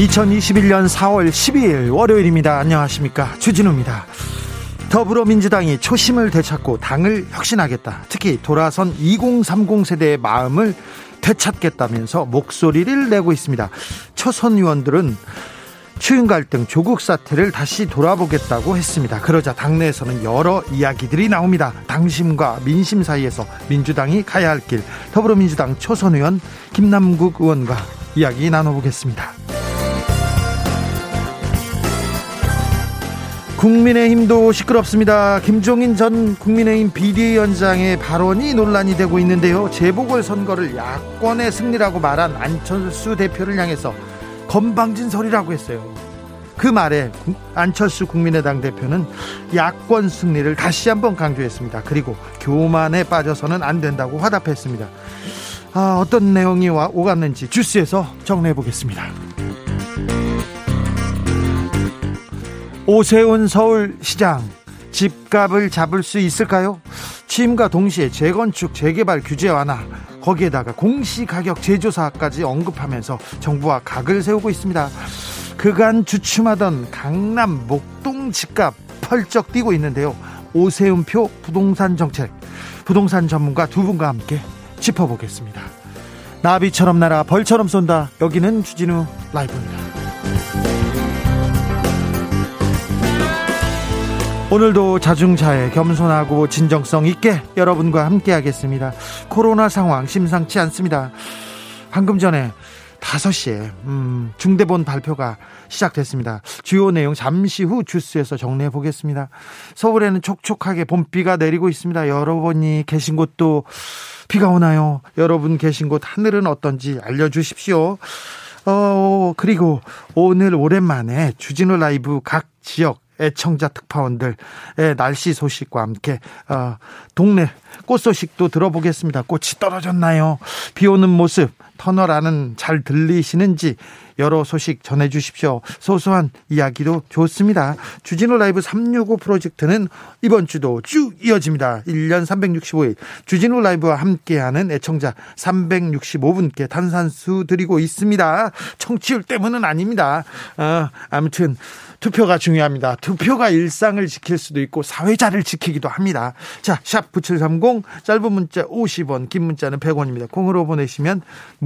2021년 4월 12일 월요일입니다. 안녕하십니까. 주진우입니다. 더불어민주당이 초심을 되찾고 당을 혁신하겠다. 특히 돌아선 2030 세대의 마음을 되찾겠다면서 목소리를 내고 있습니다. 초선 의원들은 추윤 갈등, 조국 사태를 다시 돌아보겠다고 했습니다. 그러자 당내에서는 여러 이야기들이 나옵니다. 당심과 민심 사이에서 민주당이 가야 할 길, 더불어민주당 초선 의원 김남국 의원과 이야기 나눠보겠습니다. 국민의힘도 시끄럽습니다. 김종인 전 국민의힘 비대위원장의 발언이 논란이 되고 있는데요. 재보궐선거를 야권의 승리라고 말한 안철수 대표를 향해서 건방진 소리라고 했어요. 그 말에 안철수 국민의당 대표는 야권 승리를 다시 한번 강조했습니다. 그리고 교만에 빠져서는 안 된다고 화답했습니다. 아, 어떤 내용이 오갔는지 주스에서 정리해 보겠습니다. 오세훈 서울시장 집값을 잡을 수 있을까요? 취임과 동시에 재건축 재개발 규제 완화 거기에다가 공시가격 제조사까지 언급하면서 정부와 각을 세우고 있습니다. 그간 주춤하던 강남 목동 집값 펄쩍 뛰고 있는데요. 오세훈표 부동산 정책 부동산 전문가 두 분과 함께 짚어보겠습니다. 나비처럼 날아 벌처럼 쏜다. 여기는 주진우 라이브입니다. 오늘도 자중차에 겸손하고 진정성 있게 여러분과 함께 하겠습니다. 코로나 상황 심상치 않습니다. 방금 전에 5시에 음, 중대본 발표가 시작됐습니다. 주요 내용 잠시 후 주스에서 정리해 보겠습니다. 서울에는 촉촉하게 봄비가 내리고 있습니다. 여러분이 계신 곳도 비가 오나요? 여러분 계신 곳 하늘은 어떤지 알려주십시오. 어, 그리고 오늘 오랜만에 주진우 라이브 각 지역 애청자 특파원들의 날씨 소식과 함께 어, 동네 꽃 소식도 들어보겠습니다. 꽃이 떨어졌나요? 비 오는 모습 터널 안은 잘 들리시는지 여러 소식 전해 주십시오. 소소한 이야기도 좋습니다. 주진우 라이브 365 프로젝트는 이번 주도 쭉 이어집니다. 1년 365일 주진우 라이브와 함께하는 애청자 365분께 탄산수 드리고 있습니다. 청취율 때문은 아닙니다. 어, 아무튼 투표가 중요합니다. 투표가 일상을 지킬 수도 있고 사회자를 지키기도 합니다. 자, 샵 9730 짧은 문자 50원, 긴 문자는 100원입니다. 콩으로 보내시면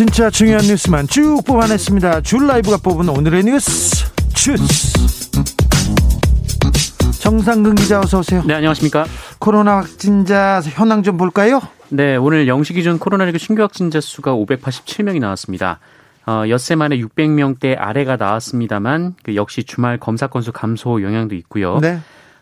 진짜 중요한 뉴스만 쭉 뽑아냈습니다. 줄 라이브가 뽑은 오늘의 뉴스 주스 정상근 기자 어서 오세요. 네 안녕하십니까. 코로나 확진자 현황 좀 볼까요? 네, 오늘 0시 기준 코로나19 신규 확진자 수가 587명이 나왔습니다. 어, 엿새 만에 600명대 아래가 나왔습니다만 그 역시 주말 검사 건수 감소 영향도 있고요. 네.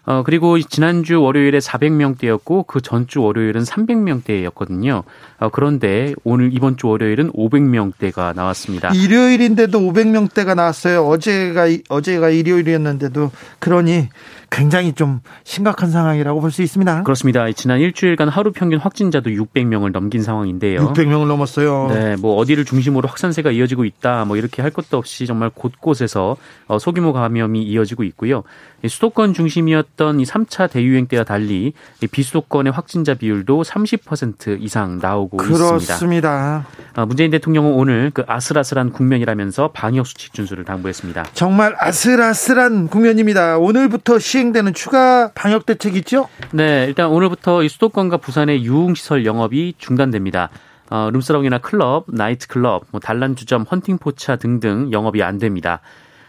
어, 그리고 지난주 월요일에 400명대였고 그 전주 월요일은 300명대였거든요. 어, 그런데 오늘 이번 주 월요일은 500명대가 나왔습니다. 일요일인데도 500명대가 나왔어요. 어제가 어제가 일요일이었는데도 그러니 굉장히 좀 심각한 상황이라고 볼 수 있습니다. 그렇습니다. 지난 일주일간 하루 평균 확진자도 600명을 넘긴 상황인데요. 600명을 넘었어요. 네, 뭐 어디를 중심으로 확산세가 이어지고 있다, 뭐 이렇게 할 것도 없이 정말 곳곳에서 어, 소규모 감염이 이어지고 있고요. 수도권 중심이었던 이 3차 대유행 때와 달리 비수도권의 확진자 비율도 30% 이상 나오고 그렇습니다. 있습니다. 어, 문재인 대통령은 오늘 그 아슬아슬한 국면이라면서 방역 수칙 준수를 당부했습니다. 정말 아슬아슬한 국면입니다. 오늘부터 시 행되는 추가 방역 대책 있죠? 네, 일단 오늘부터 이 수도권과 부산의 유흥시설 영업이 중단됩니다. 어, 룸사롱이나 클럽, 나이트클럽, 뭐 단란주점, 헌팅포차 등등 영업이 안 됩니다.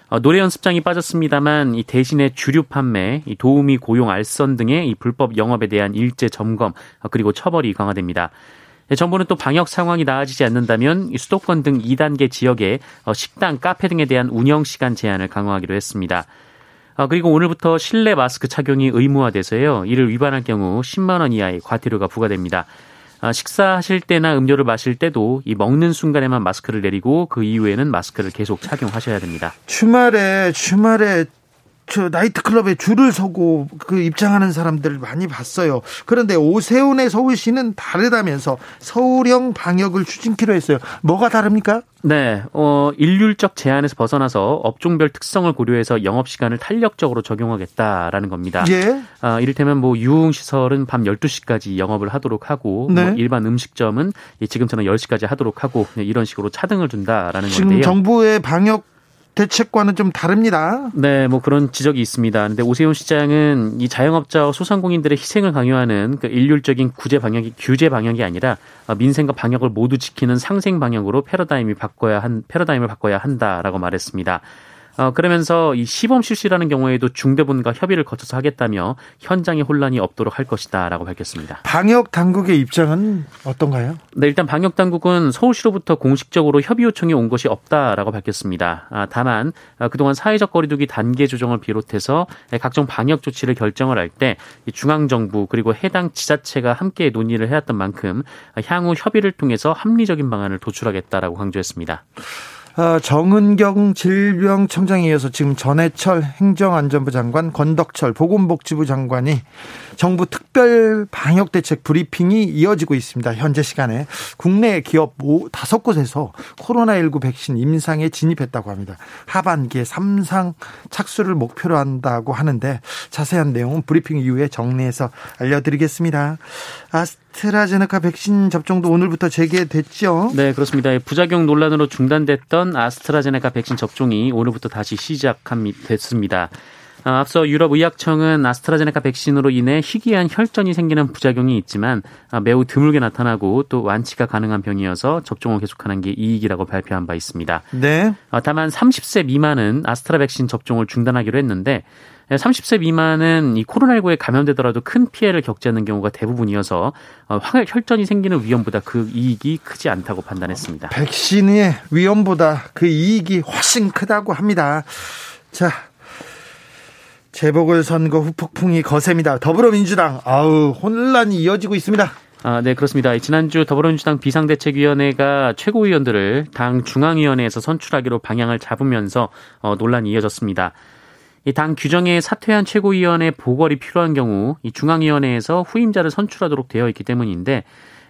어, 노래 연습장이 빠졌습니다만 이 대신에 주류 판매, 이 도우미 고용 알선 등의 이 불법 영업에 대한 일제 점검 어, 그리고 처벌이 강화됩니다. 네, 정부는 또 방역 상황이 나아지지 않는다면 수도권 등 2단계 지역에 어, 식당, 카페 등에 대한 운영 시간 제한을 강화하기로 했습니다. 어, 그리고 오늘부터 실내 마스크 착용이 의무화돼서요. 이를 위반할 경우 10만 원 이하의 과태료가 부과됩니다. 아, 식사하실 때나 음료를 마실 때도 이 먹는 순간에만 마스크를 내리고 그 이후에는 마스크를 계속 착용하셔야 됩니다. 주말에 주말에 저 나이트클럽에 줄을 서고 그 입장하는 사람들 많이 봤어요. 그런데 오세훈의 서울시는 다르다면서 서울형 방역을 추진키로 했어요. 뭐가 다릅니까? 네, 어, 일률적 제한에서 벗어나서 업종별 특성을 고려해서 영업 시간을 탄력적으로 적용하겠다라는 겁니다. 예. 아, 이를테면 뭐 유흥 시설은 밤 12시까지 영업을 하도록 하고 뭐 네. 뭐 일반 음식점은 지금처럼 10시까지 하도록 하고 이런 식으로 차등을 준다라는 지금 건데요. 정부의 방역 대책과는 좀 다릅니다. 네, 뭐 그런 지적이 있습니다. 근데 오세훈 시장은 이 자영업자와 소상공인들의 희생을 강요하는 그 일률적인 구제 방역이 규제 방역이 아니라 민생과 방역을 모두 지키는 상생 방역으로 패러다임이 바꿔야 한 패러다임을 바꿔야 한다라고 말했습니다. 어, 그러면서 이 시범 실시라는 경우에도 중대본과 협의를 거쳐서 하겠다며 현장에 혼란이 없도록 할 것이다라고 밝혔습니다. 방역 당국의 입장은 어떤가요? 네, 일단 방역 당국은 서울시로부터 공식적으로 협의 요청이 온 것이 없다라고 밝혔습니다. 아, 다만 아, 그동안 사회적 거리두기 단계 조정을 비롯해서 각종 방역 조치를 결정을 할 때 중앙 정부 그리고 해당 지자체가 함께 논의를 해왔던 만큼 향후 협의를 통해서 합리적인 방안을 도출하겠다라고 강조했습니다. 어, 정은경 질병청장에 이어서 지금 전해철 행정안전부 장관, 권덕철 보건복지부 장관이 정부 특별 방역 대책 브리핑이 이어지고 있습니다. 현재 시간에 국내 기업 다섯 곳에서 코로나19 백신 임상에 진입했다고 합니다. 하반기에 삼상 착수를 목표로 한다고 하는데 자세한 내용은 브리핑 이후에 정리해서 알려드리겠습니다. 아스트라제네카 백신 접종도 오늘부터 재개됐죠? 네, 그렇습니다. 부작용 논란으로 중단됐던 아스트라제네카 백신 접종이 오늘부터 다시 시작됐습니다. 어, 앞서 유럽의학청은 아스트라제네카 백신으로 인해 희귀한 혈전이 생기는 부작용이 있지만 어, 매우 드물게 나타나고 또 완치가 가능한 병이어서 접종을 계속하는 게 이익이라고 발표한 바 있습니다. 네. 어, 다만 30세 미만은 아스트라 백신 접종을 중단하기로 했는데 30세 미만은 이 코로나19에 감염되더라도 큰 피해를 겪지 않는 경우가 대부분이어서 혈전이 생기는 위험보다 그 이익이 크지 않다고 판단했습니다. 백신의 위험보다 그 이익이 훨씬 크다고 합니다. 자, 재보궐선거 후 폭풍이 거셉니다. 더불어민주당 아우 혼란이 이어지고 있습니다. 아, 네, 그렇습니다. 지난주 더불어민주당 비상대책위원회가 최고위원들을 당 중앙위원회에서 선출하기로 방향을 잡으면서 어, 논란이 이어졌습니다. 이 당 규정에 사퇴한 최고위원의 보궐이 필요한 경우 이 중앙위원회에서 후임자를 선출하도록 되어 있기 때문인데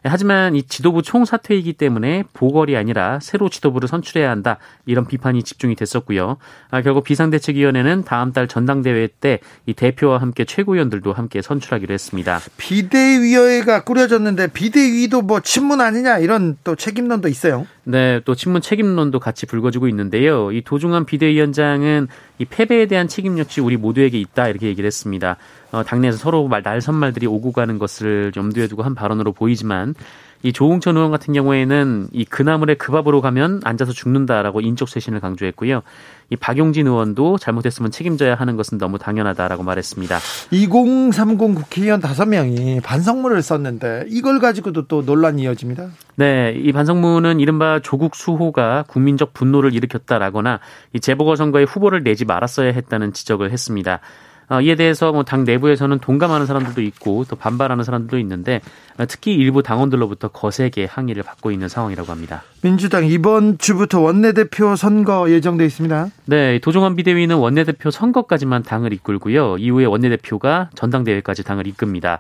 하지만 이 지도부 총사퇴이기 때문에 보궐이 아니라 새로 지도부를 선출해야 한다. 이런 비판이 집중이 됐었고요. 아, 결국 비상대책위원회는 다음 달 전당대회 때 이 대표와 함께 최고위원들도 함께 선출하기로 했습니다. 비대위원회가 꾸려졌는데 비대위도 뭐 친문 아니냐 이런 또 책임론도 있어요. 네, 또 친문 책임론도 같이 불거지고 있는데요. 이 도중한 비대위원장은 이 패배에 대한 책임 역시 우리 모두에게 있다 이렇게 얘기를 했습니다. 어, 당내에서 서로 말, 날선 말들이 오고 가는 것을 염두에 두고 한 발언으로 보이지만 이 조홍천 의원 같은 경우에는 이 그나물에 그 밥으로 가면 앉아서 죽는다라고 인적 쇄신을 강조했고요. 이 박용진 의원도 잘못했으면 책임져야 하는 것은 너무 당연하다라고 말했습니다. 2030 국회의원 5명이 반성문을 썼는데 이걸 가지고도 또 논란이 이어집니다. 네, 이 반성문은 이른바 조국 수호가 국민적 분노를 일으켰다라거나 이 재보궐선거에 후보를 내지 말았어야 했다는 지적을 했습니다. 어, 이에 대해서 뭐 당 내부에서는 동감하는 사람들도 있고 또 반발하는 사람들도 있는데 어, 특히 일부 당원들로부터 거세게 항의를 받고 있는 상황이라고 합니다. 민주당 이번 주부터 원내대표 선거 예정돼 있습니다. 네, 도종환 비대위는 원내대표 선거까지만 당을 이끌고요. 이후에 원내대표가 전당대회까지 당을 이끕니다.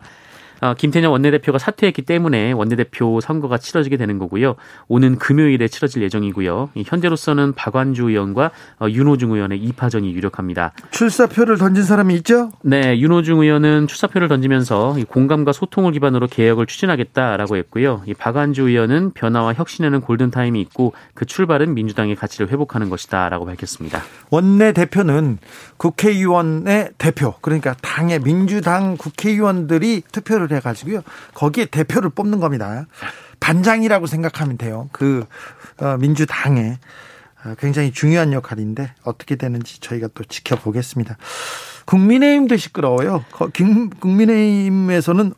어, 김태년 원내대표가 사퇴했기 때문에 원내대표 선거가 치러지게 되는 거고요. 오는 금요일에 치러질 예정이고요. 현재로서는 박완주 의원과 어, 윤호중 의원의 2파전이 유력합니다. 출사표를 던진 사람이 있죠? 네, 윤호중 의원은 출사표를 던지면서 공감과 소통을 기반으로 개혁을 추진하겠다라고 했고요. 박완주 의원은 변화와 혁신에는 골든타임이 있고 그 출발은 민주당의 가치를 회복하는 것이다라고 밝혔습니다. 원내대표는 국회의원의 대표, 그러니까 당의 민주당 국회의원들이 투표를 해가지고요. 거기에 대표를 뽑는 겁니다. 반장이라고 생각하면 돼요. 그 어, 민주당의 어, 굉장히 중요한 역할인데 어떻게 되는지 저희가 또 지켜보겠습니다. 국민의힘도 시끄러워요. 국민의힘에서는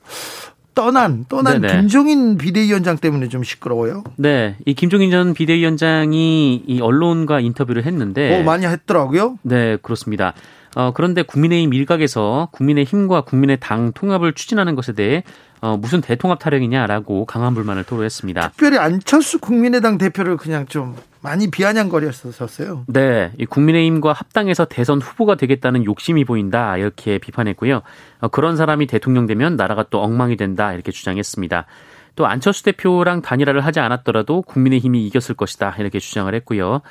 떠난 떠난 네네. 김종인 비대위원장 때문에 좀 시끄러워요. 네, 이 김종인 전 비대위원장이 이 언론과 인터뷰를 했는데, 어 많이 했더라고요. 네, 그렇습니다. 어, 그런데 국민의힘 일각에서 국민의힘과 국민의 당 통합을 추진하는 것에 대해 어, 무슨 대통합 타령이냐라고 강한 불만을 토로했습니다. 특별히 안철수 국민의당 대표를 그냥 좀 많이 비아냥거렸었어요. 네, 이 국민의힘과 합당해서 대선 후보가 되겠다는 욕심이 보인다 이렇게 비판했고요. 어, 그런 사람이 대통령 되면 나라가 또 엉망이 된다 이렇게 주장했습니다. 또 안철수 대표랑 단일화를 하지 않았더라도 국민의힘이 이겼을 것이다 이렇게 주장을 했고요.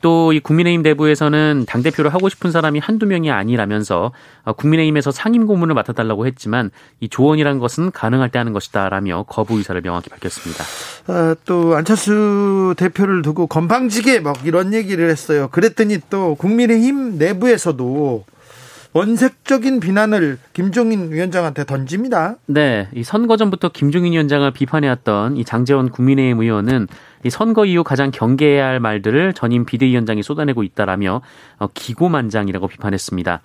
또 이 국민의힘 내부에서는 당대표를 하고 싶은 사람이 한두 명이 아니라면서 어, 국민의힘에서 상임 고문을 맡아달라고 했지만 이 조언이란 것은 가능할 때 하는 것이다라며 거부 의사를 명확히 밝혔습니다. 아, 또 안철수 대표를 두고 건방지게 막 이런 얘기를 했어요. 그랬더니 또 국민의힘 내부에서도 원색적인 비난을 김종인 위원장한테 던집니다. 네, 이 선거 전부터 김종인 위원장을 비판해왔던 이 장재원 국민의힘 의원은 이 선거 이후 가장 경계해야 할 말들을 전임 비대위원장이 쏟아내고 있다라며 어, 기고만장이라고 비판했습니다.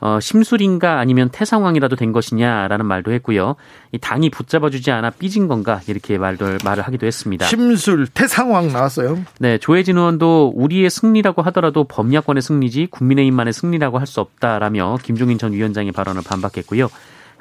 어, 심술인가 아니면 태상황이라도 된 것이냐라는 말도 했고요. 이 당이 붙잡아주지 않아 삐진 건가 이렇게 말도 말을 하기도 했습니다. 심술 태상황 나왔어요. 네, 조혜진 의원도 우리의 승리라고 하더라도 범야권의 승리지 국민의힘만의 승리라고 할 수 없다라며 김종인 전 위원장의 발언을 반박했고요.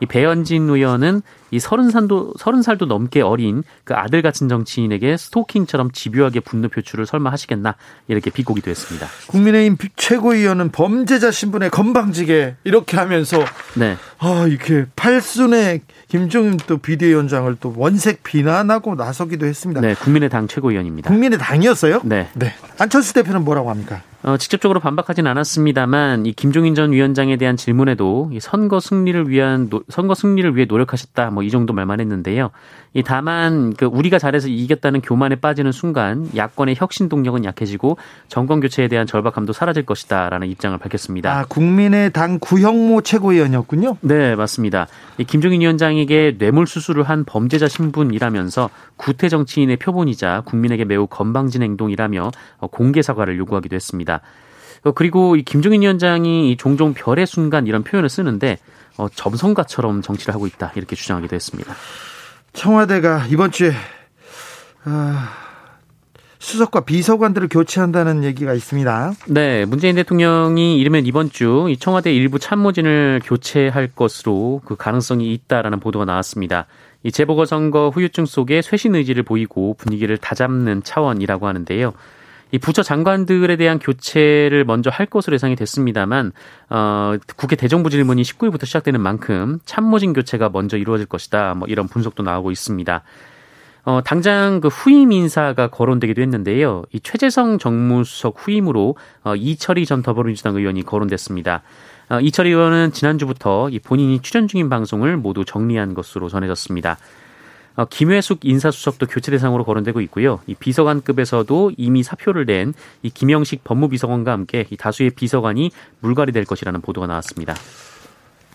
이 배현진 의원은 이 서른 살도 서른 살도 넘게 어린 그 아들 같은 정치인에게 스토킹처럼 집요하게 분노 표출을 설마 하시겠나 이렇게 비꼬기도 했습니다. 국민의힘 최고위원은 범죄자 신분에 건방지게 이렇게 하면서 네. 아 이렇게 팔순의 김종인 또 비대위원장을 또 원색 비난하고 나서기도 했습니다. 네, 국민의당 최고위원입니다. 국민의당이었어요? 네. 네. 안철수 대표는 뭐라고 합니까? 어, 직접적으로 반박하진 않았습니다만 이 김종인 전 위원장에 대한 질문에도 이 선거 승리를 위한 선거 승리를 위해 노력하셨다 뭐 이 정도 말만 했는데요. 이 다만 그 우리가 잘해서 이겼다는 교만에 빠지는 순간 야권의 혁신 동력은 약해지고 정권 교체에 대한 절박함도 사라질 것이다라는 입장을 밝혔습니다. 아, 국민의당 구형모 최고위원이었군요. 네, 맞습니다. 이 김종인 위원장에게 뇌물 수수를 한 범죄자 신분이라면서 구태 정치인의 표본이자 국민에게 매우 건방진 행동이라며 공개 사과를 요구하기도 했습니다. 어, 그리고 이 김종인 위원장이 종종 별의 순간 이런 표현을 쓰는데 어, 점성가처럼 정치를 하고 있다 이렇게 주장하기도 했습니다. 청와대가 이번 주에 아, 수석과 비서관들을 교체한다는 얘기가 있습니다. 네, 문재인 대통령이 이르면 이번 주 청와대 일부 참모진을 교체할 것으로 그 가능성이 있다라는 보도가 나왔습니다. 이 재보궐선거 후유증 속에 쇄신 의지를 보이고 분위기를 다잡는 차원이라고 하는데요. 이 부처 장관들에 대한 교체를 먼저 할 것으로 예상이 됐습니다만 어, 국회 대정부 질문이 19일부터 시작되는 만큼 참모진 교체가 먼저 이루어질 것이다. 뭐 이런 분석도 나오고 있습니다. 어, 당장 그 후임 인사가 거론되기도 했는데요. 이 최재성 정무수석 후임으로 어, 이철희 전 더불어민주당 의원이 거론됐습니다. 어, 이철희 의원은 지난주부터 이 본인이 출연 중인 방송을 모두 정리한 것으로 전해졌습니다. 어, 김회숙 인사수석도 교체 대상으로 거론되고 있고요. 이 비서관급에서도 이미 사표를 낸 이 김영식 법무비서관과 함께 이 다수의 비서관이 물갈이 될 것이라는 보도가 나왔습니다.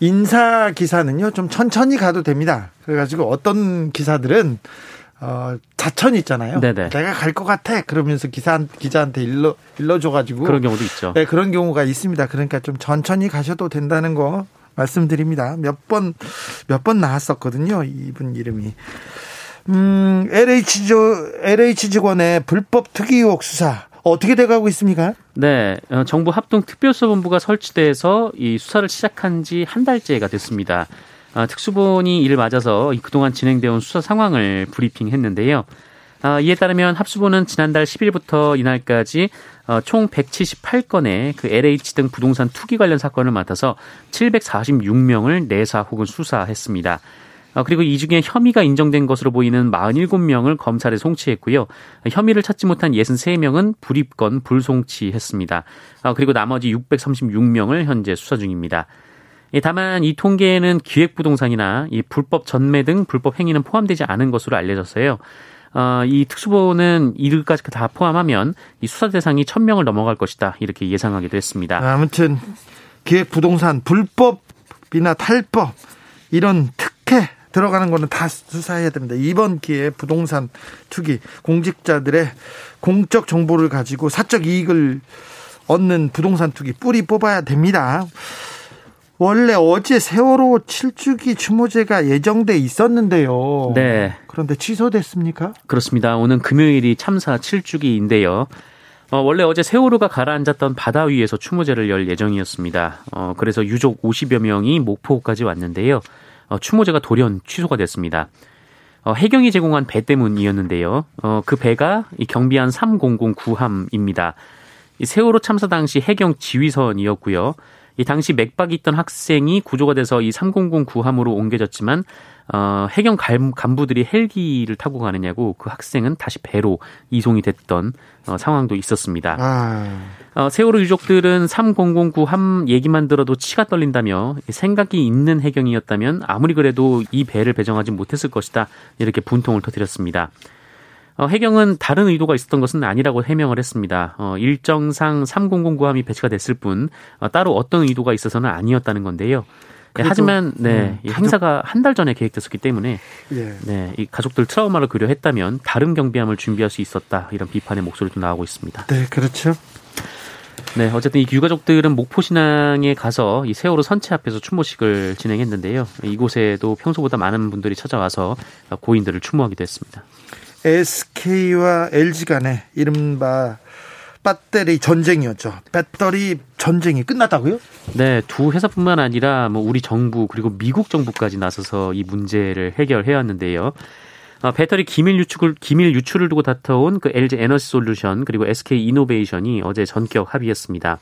인사 기사는요 좀 천천히 가도 됩니다. 그래가지고 어떤 기사들은 어, 자천 있잖아요. 네네. 내가 갈 것 같아. 그러면서 기사 기자한테 일러 일러줘가지고 그런 경우도 있죠. 네, 그런 경우가 있습니다. 그러니까 좀 천천히 가셔도 된다는 거 말씀드립니다. 몇 번, 몇 번 나왔었거든요. 이분 이름이. 음, LH, LH 직원의 불법 특이 의혹 수사. 어떻게 돼가고 있습니까? 네, 어, 정부 합동 특별수사본부가 설치돼서 이 수사를 시작한 지 한 달째가 됐습니다. 아, 특수본이 이를 맞아서 그동안 진행되어 온 수사 상황을 브리핑했는데요. 아, 이에 따르면 합수본은 지난달 10일부터 이날까지 어, 총 178건의 그 LH 등 부동산 투기 관련 사건을 맡아서 746명을 내사 혹은 수사했습니다. 어, 그리고 이 중에 혐의가 인정된 것으로 보이는 47명을 검찰에 송치했고요. 혐의를 찾지 못한 63명은 불입건 불송치했습니다. 어, 그리고 나머지 636명을 현재 수사 중입니다. 예, 다만 이 통계에는 기획부동산이나 이 불법 전매 등 불법 행위는 포함되지 않은 것으로 알려졌어요. 어, 이 특수보는 이들까지 다 포함하면 이 수사 대상이 1000명을 넘어갈 것이다. 이렇게 예상하기도 했습니다. 아무튼 기획 부동산 불법이나 탈법 이런 특혜 들어가는 거는 다 수사해야 됩니다. 이번 기회에 부동산 투기 공직자들의 공적 정보를 가지고 사적 이익을 얻는 부동산 투기 뿌리 뽑아야 됩니다. 원래 어제 세월호 7주기 추모제가 예정돼 있었는데요. 네. 그런데 취소됐습니까? 그렇습니다. 오는 금요일이 참사 7주기인데요. 어, 원래 어제 세월호가 가라앉았던 바다 위에서 추모제를 열 예정이었습니다. 어, 그래서 유족 50여 명이 목포까지 왔는데요. 어, 추모제가 돌연 취소가 됐습니다. 어, 해경이 제공한 배 때문이었는데요. 어, 그 배가 이 경비한 3009함입니다. 이 세월호 참사 당시 해경 지휘선이었고요. 이 당시 맥박이 있던 학생이 구조가 돼서 이 3009함으로 옮겨졌지만 어, 해경 간부들이 헬기를 타고 가느냐고 그 학생은 다시 배로 이송이 됐던 어, 상황도 있었습니다. 아. 어, 세월호 유족들은 3009 함 얘기만 들어도 치가 떨린다며 생각이 있는 해경이었다면 아무리 그래도 이 배를 배정하지 못했을 것이다 이렇게 분통을 터뜨렸습니다. 어, 해경은 다른 의도가 있었던 것은 아니라고 해명을 했습니다. 어, 일정상 3009함이 배치가 됐을 뿐 어, 따로 어떤 의도가 있어서는 아니었다는 건데요. 네, 하지만 네, 음, 행사가 한 달 전에 계획됐었기 때문에 예. 네, 이 가족들 트라우마를 고려했다면 다른 경비함을 준비할 수 있었다 이런 비판의 목소리도 나오고 있습니다. 네, 그렇죠. 네, 어쨌든 이 유가족들은 목포 신앙에 가서 이 세월호 선체 앞에서 추모식을 진행했는데요. 이곳에도 평소보다 많은 분들이 찾아와서 고인들을 추모하기도 했습니다. SK와 LG 간의 이른바 배터리 전쟁이었죠. 배터리 전쟁이 끝났다고요? 네, 두 회사뿐만 아니라 뭐 우리 정부 그리고 미국 정부까지 나서서 이 문제를 해결해 왔는데요. 어, 배터리 기밀 유출을 기밀 유출을 두고 다퉈온 그 LG 에너지 솔루션 그리고 SK 이노베이션이 어제 전격 합의했습니다.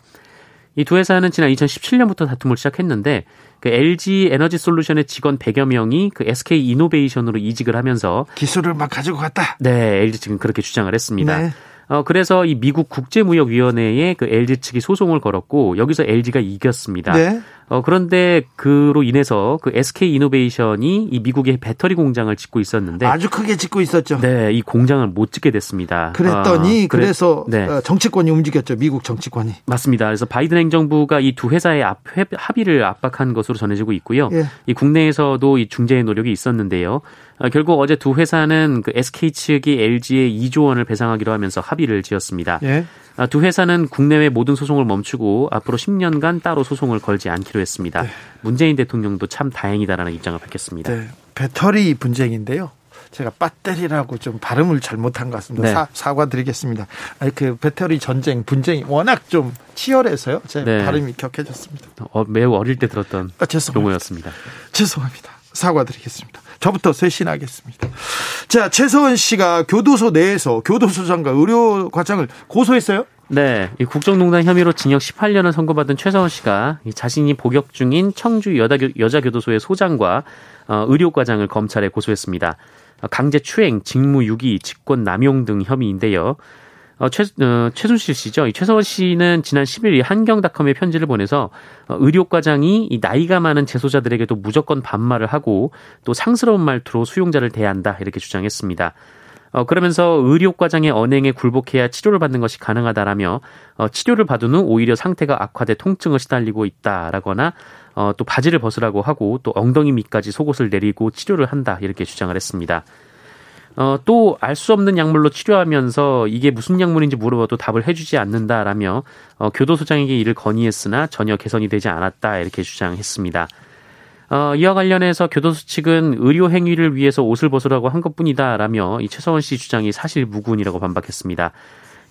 이 두 회사는 지난 2017년부터 다툼을 시작했는데 그 LG 에너지 솔루션의 직원 100여 명이 그 SK 이노베이션으로 이직을 하면서 기술을 막 가지고 갔다. 네, LG 지금 그렇게 주장을 했습니다. 네. 어, 그래서 이 미국 국제무역위원회에 그 LG 측이 소송을 걸었고 여기서 LG가 이겼습니다. 네. 어, 그런데 그로 인해서 그 SK 이노베이션이 이 미국의 배터리 공장을 짓고 있었는데 아주 크게 짓고 있었죠. 네, 이 공장을 못 짓게 됐습니다. 그랬더니 어, 그래, 서 네. 어, 정치권이 움직였죠. 미국 정치권이. 맞습니다. 그래서 바이든 행정부가 이 두 회사의 합, 합의를 압박한 것으로 전해지고 있고요. 예. 이 국내에서도 이 중재의 노력이 있었는데요. 어, 결국 어제 두 회사는 그 SK 측이 LG에 2조 원을 배상하기로 하면서 합의를 지었습니다. 예. 아, 두 회사는 국내외 모든 소송을 멈추고 앞으로 10년간 따로 소송을 걸지 않기로 했습니다. 네. 문재인 대통령도 참 다행이다라는 입장을 밝혔습니다. 네. 배터리 분쟁인데요. 제가 배터리라고 좀 발음을 잘못한 것 같습니다. 네. 사, 사과드리겠습니다. 아니, 그 배터리 전쟁, 분쟁이 워낙 좀 치열해서요. 제 네. 발음이 격해졌습니다. 어, 매우 어릴 때 들었던 아, 용어였습니다. 죄송합니다. 사과드리겠습니다. 저부터 쇄신하겠습니다. 자, 최서원 씨가 교도소 내에서 교도소장과 의료과장을 고소했어요? 네, 이 국정농단 혐의로 징역 18년을 선고받은 최서원 씨가 자신이 복역 중인 청주 여자교도소의 소장과 어, 의료과장을 검찰에 고소했습니다. 강제 추행, 직무유기, 직권 남용 등 혐의인데요. 어, 최, 어, 최순실 씨죠. 이 최서원 씨는 지난 10일 한경닷컴에 편지를 보내서 어, 의료과장이 이 나이가 많은 재소자들에게도 무조건 반말을 하고 또 상스러운 말투로 수용자를 대한다 이렇게 주장했습니다. 어, 그러면서 의료과장의 언행에 굴복해야 치료를 받는 것이 가능하다라며 어, 치료를 받은 후 오히려 상태가 악화돼 통증을 시달리고 있다라거나 어, 또 바지를 벗으라고 하고 또 엉덩이 밑까지 속옷을 내리고 치료를 한다 이렇게 주장을 했습니다. 어, 또 알 수 없는 약물로 치료하면서 이게 무슨 약물인지 물어봐도 답을 해주지 않는다라며 어, 교도소장에게 이를 건의했으나 전혀 개선이 되지 않았다 이렇게 주장했습니다. 어, 이와 관련해서 교도소 측은 의료 행위를 위해서 옷을 벗으라고 한 것뿐이다라며 이 최서원 씨 주장이 사실 무근이라고 반박했습니다.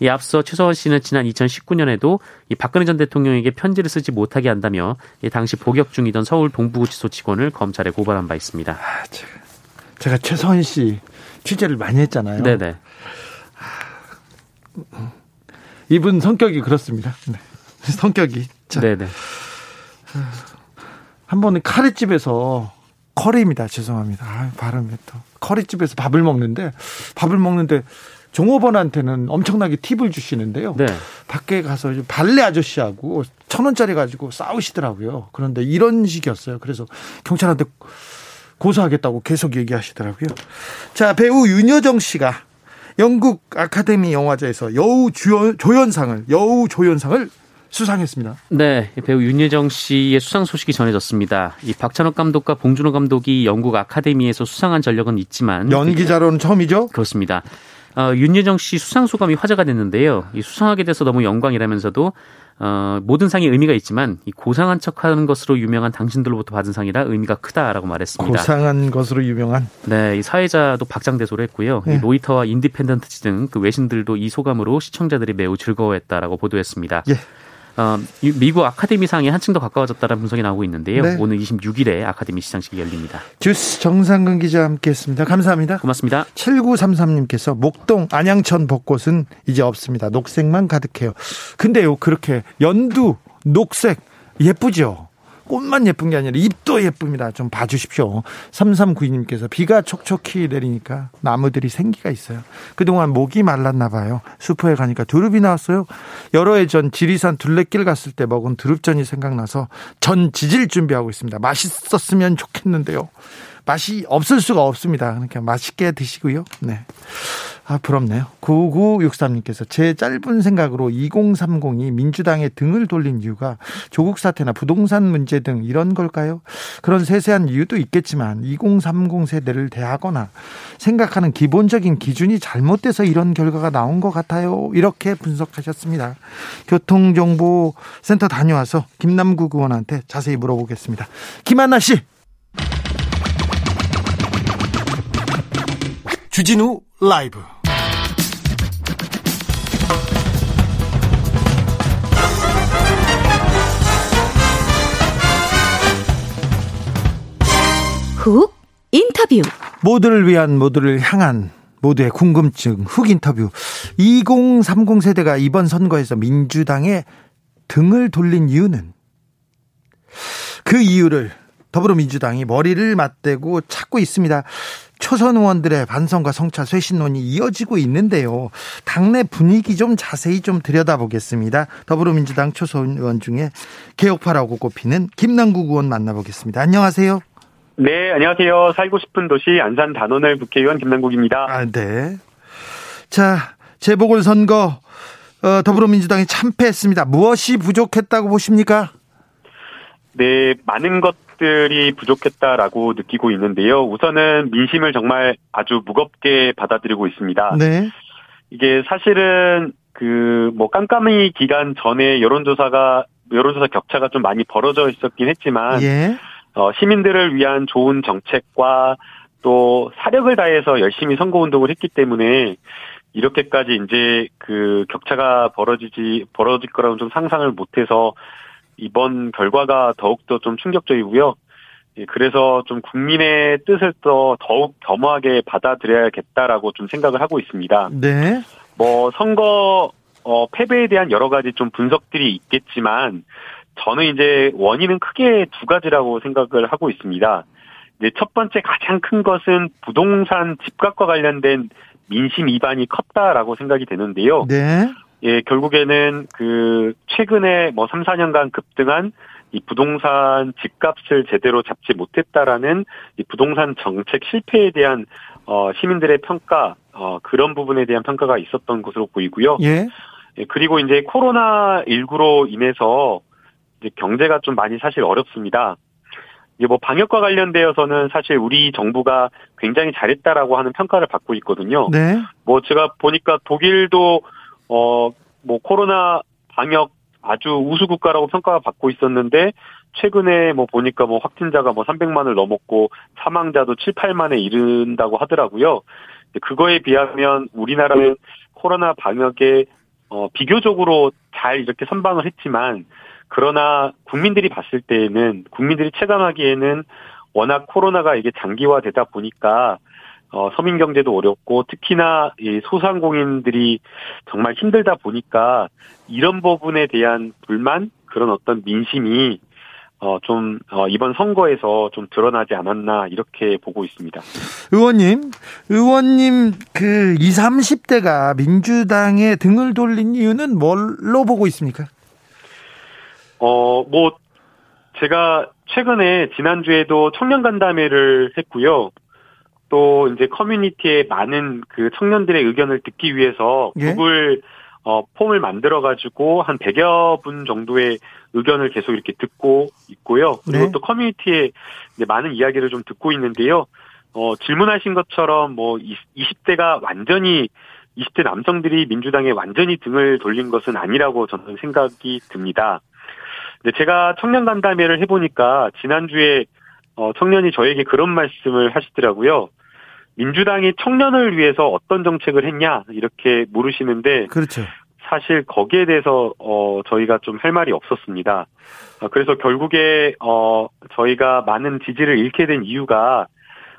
이 앞서 최서원 씨는 지난 2019년에도 이 박근혜 전 대통령에게 편지를 쓰지 못하게 한다며 이 당시 복역 중이던 서울 동부구치소 직원을 검찰에 고발한 바 있습니다. 아, 제가, 최서원 씨 취재를 많이 했잖아요. 네네. 이분 성격이 그렇습니다. 네. 성격이. 자, 네네. 한 번은 카레집에서 커리입니다. 죄송합니다. 아, 발음이 또 커리집에서 밥을 먹는데 밥을 먹는데 종업원한테는 엄청나게 팁을 주시는데요. 네. 밖에 가서 발레 아저씨하고 천 원짜리 가지고 싸우시더라고요. 그런데 이런 식이었어요. 그래서 경찰한테 고소하겠다고 계속 얘기하시더라고요. 자, 배우 윤여정 씨가 영국 아카데미 영화제에서 여우 조연상을 여우 조연상을 수상했습니다. 네, 배우 윤여정 씨의 수상 소식이 전해졌습니다. 이 박찬욱 감독과 봉준호 감독이 영국 아카데미에서 수상한 전력은 있지만 연기자로는 처음이죠? 그렇습니다. 어, 윤여정 씨 수상 소감이 화제가 됐는데요. 이 수상하게 돼서 너무 영광이라면서도 어, 모든 상이 의미가 있지만 이 고상한 척하는 것으로 유명한 당신들로부터 받은 상이라 의미가 크다라고 말했습니다. 고상한 것으로 유명한. 네, 이 사회자도 박장대소를 했고요. 네. 로이터와 인디펜던트 등그 외신들도 이 소감으로 시청자들이 매우 즐거워했다라고 보도했습니다. 예. 어, 미국 아카데미상에 한층 더 가까워졌다는 분석이 나오고 있는데요. 네. 오늘 26일에 아카데미 시상식이 열립니다. 주스 정상근 기자 함께했습니다. 감사합니다. 고맙습니다. 7933님께서 목동 안양천 벚꽃은 이제 없습니다. 녹색만 가득해요. 근데요 그렇게 연두 녹색 예쁘죠. 꽃만 예쁜 게 아니라 잎도 예쁩니다. 좀 봐주십시오. 3392님께서 비가 촉촉히 내리니까 나무들이 생기가 있어요. 그동안 목이 말랐나 봐요. 슈퍼에 가니까 두릅이 나왔어요. 여러 해 전 지리산 둘레길 갔을 때 먹은 두릅전이 생각나서 전 지질 준비하고 있습니다. 맛있었으면 좋겠는데요. 맛이 없을 수가 없습니다. 그러니까 맛있게 드시고요. 네. 아, 부럽네요. 9963님께서 제 짧은 생각으로 2030이 민주당에 등을 돌린 이유가 조국 사태나 부동산 문제 등 이런 걸까요? 그런 세세한 이유도 있겠지만 2030 세대를 대하거나 생각하는 기본적인 기준이 잘못돼서 이런 결과가 나온 것 같아요. 이렇게 분석하셨습니다. 교통정보센터 다녀와서 김남구 의원한테 자세히 물어보겠습니다. 김한나 씨. 주진우 라이브. 훅 인터뷰. 모두를 위한 모두를 향한 모두의 궁금증 훅 인터뷰. 2030 세대가 이번 선거에서 민주당에 등을 돌린 이유는? 그 이유를 더불어민주당이 머리를 맞대고 찾고 있습니다. 초선 의원들의 반성과 성찰 쇄신론이 이어지고 있는데요. 당내 분위기 좀 자세히 좀 들여다보겠습니다. 더불어민주당 초선 의원 중에 개혁파라고 꼽히는 김남국 의원 만나보겠습니다. 안녕하세요. 네, 안녕하세요. 살고 싶은 도시 안산 단원을 국회의원 김남국입니다. 아, 네. 자, 재보궐 선거 어, 더불어민주당이 참패했습니다. 무엇이 부족했다고 보십니까? 네, 많은 것 들이 부족했다라고 느끼고 있는데요. 우선은 민심을 정말 아주 무겁게 받아들이고 있습니다. 네. 이게 사실은 그 뭐 깜깜이 기간 전에 여론조사가 여론조사 격차가 좀 많이 벌어져 있었긴 했지만 예. 어, 시민들을 위한 좋은 정책과 또 사력을 다해서 열심히 선거 운동을 했기 때문에 이렇게까지 이제 그 격차가 벌어지지 벌어질 거라고 좀 상상을 못해서 이번 결과가 더욱더 좀 충격적이고요. 예, 그래서 좀 국민의 뜻을 더 더욱 겸허하게 받아들여야겠다라고 좀 생각을 하고 있습니다. 네. 뭐 선거 어 패배에 대한 여러 가지 좀 분석들이 있겠지만 저는 이제 원인은 크게 두 가지라고 생각을 하고 있습니다. 이제 첫 번째 가장 큰 것은 부동산 집값과 관련된 민심 위반이 컸다라고 생각이 되는데요. 네. 예, 결국에는 그 최근에 뭐 3, 4년간 급등한 이 부동산 집값을 제대로 잡지 못했다라는 이 부동산 정책 실패에 대한 어 시민들의 평가 어 그런 부분에 대한 평가가 있었던 것으로 보이고요. 예. 예 그리고 이제 코로나 19로 인해서 이제 경제가 좀 많이 사실 어렵습니다. 이제 뭐 방역과 관련되어서는 사실 우리 정부가 굉장히 잘했다라고 하는 평가를 받고 있거든요. 네. 뭐 제가 보니까 독일도 어 뭐 코로나 방역 아주 우수 국가라고 평가가 받고 있었는데 최근에 뭐 보니까 뭐 확진자가 뭐 300만을 넘었고 사망자도 7, 8만에 이른다고 하더라고요. 그거에 비하면 우리나라는 코로나 방역에 어 비교적으로 잘 이렇게 선방을 했지만 그러나 국민들이 봤을 때에는 국민들이 체감하기에는 워낙 코로나가 이게 장기화되다 보니까 어, 서민 경제도 어렵고 특히나 이 소상공인들이 정말 힘들다 보니까 이런 부분에 대한 불만 그런 어떤 민심이 어, 좀, 어, 이번 선거에서 좀 드러나지 않았나, 이렇게 보고 있습니다. 의원님, 의원님, 그, 20, 30대가 민주당에 등을 돌린 이유는 뭘로 보고 있습니까? 어, 뭐, 제가 최근에 지난주에도 청년 간담회를 했고요. 또 이제 커뮤니티에 많은 그 청년들의 의견을 듣기 위해서 예? 구글 어, 폼을 만들어 가지고 한 100여 분 정도의 의견을 계속 이렇게 듣고 있고요. 그리고 네. 또 커뮤니티에 많은 이야기를 좀 듣고 있는데요. 어, 질문하신 것처럼 뭐 20대가 완전히 20대 남성들이 민주당에 완전히 등을 돌린 것은 아니라고 저는 생각이 듭니다. 근데 제가 청년 간담회를 해보니까 지난주에 어, 청년이 저에게 그런 말씀을 하시더라고요. 민주당이 청년을 위해서 어떤 정책을 했냐 이렇게 물으시는데 그렇죠. 사실 거기에 대해서 어 저희가 좀 할 말이 없었습니다. 어, 그래서 결국에 어 저희가 많은 지지를 잃게 된 이유가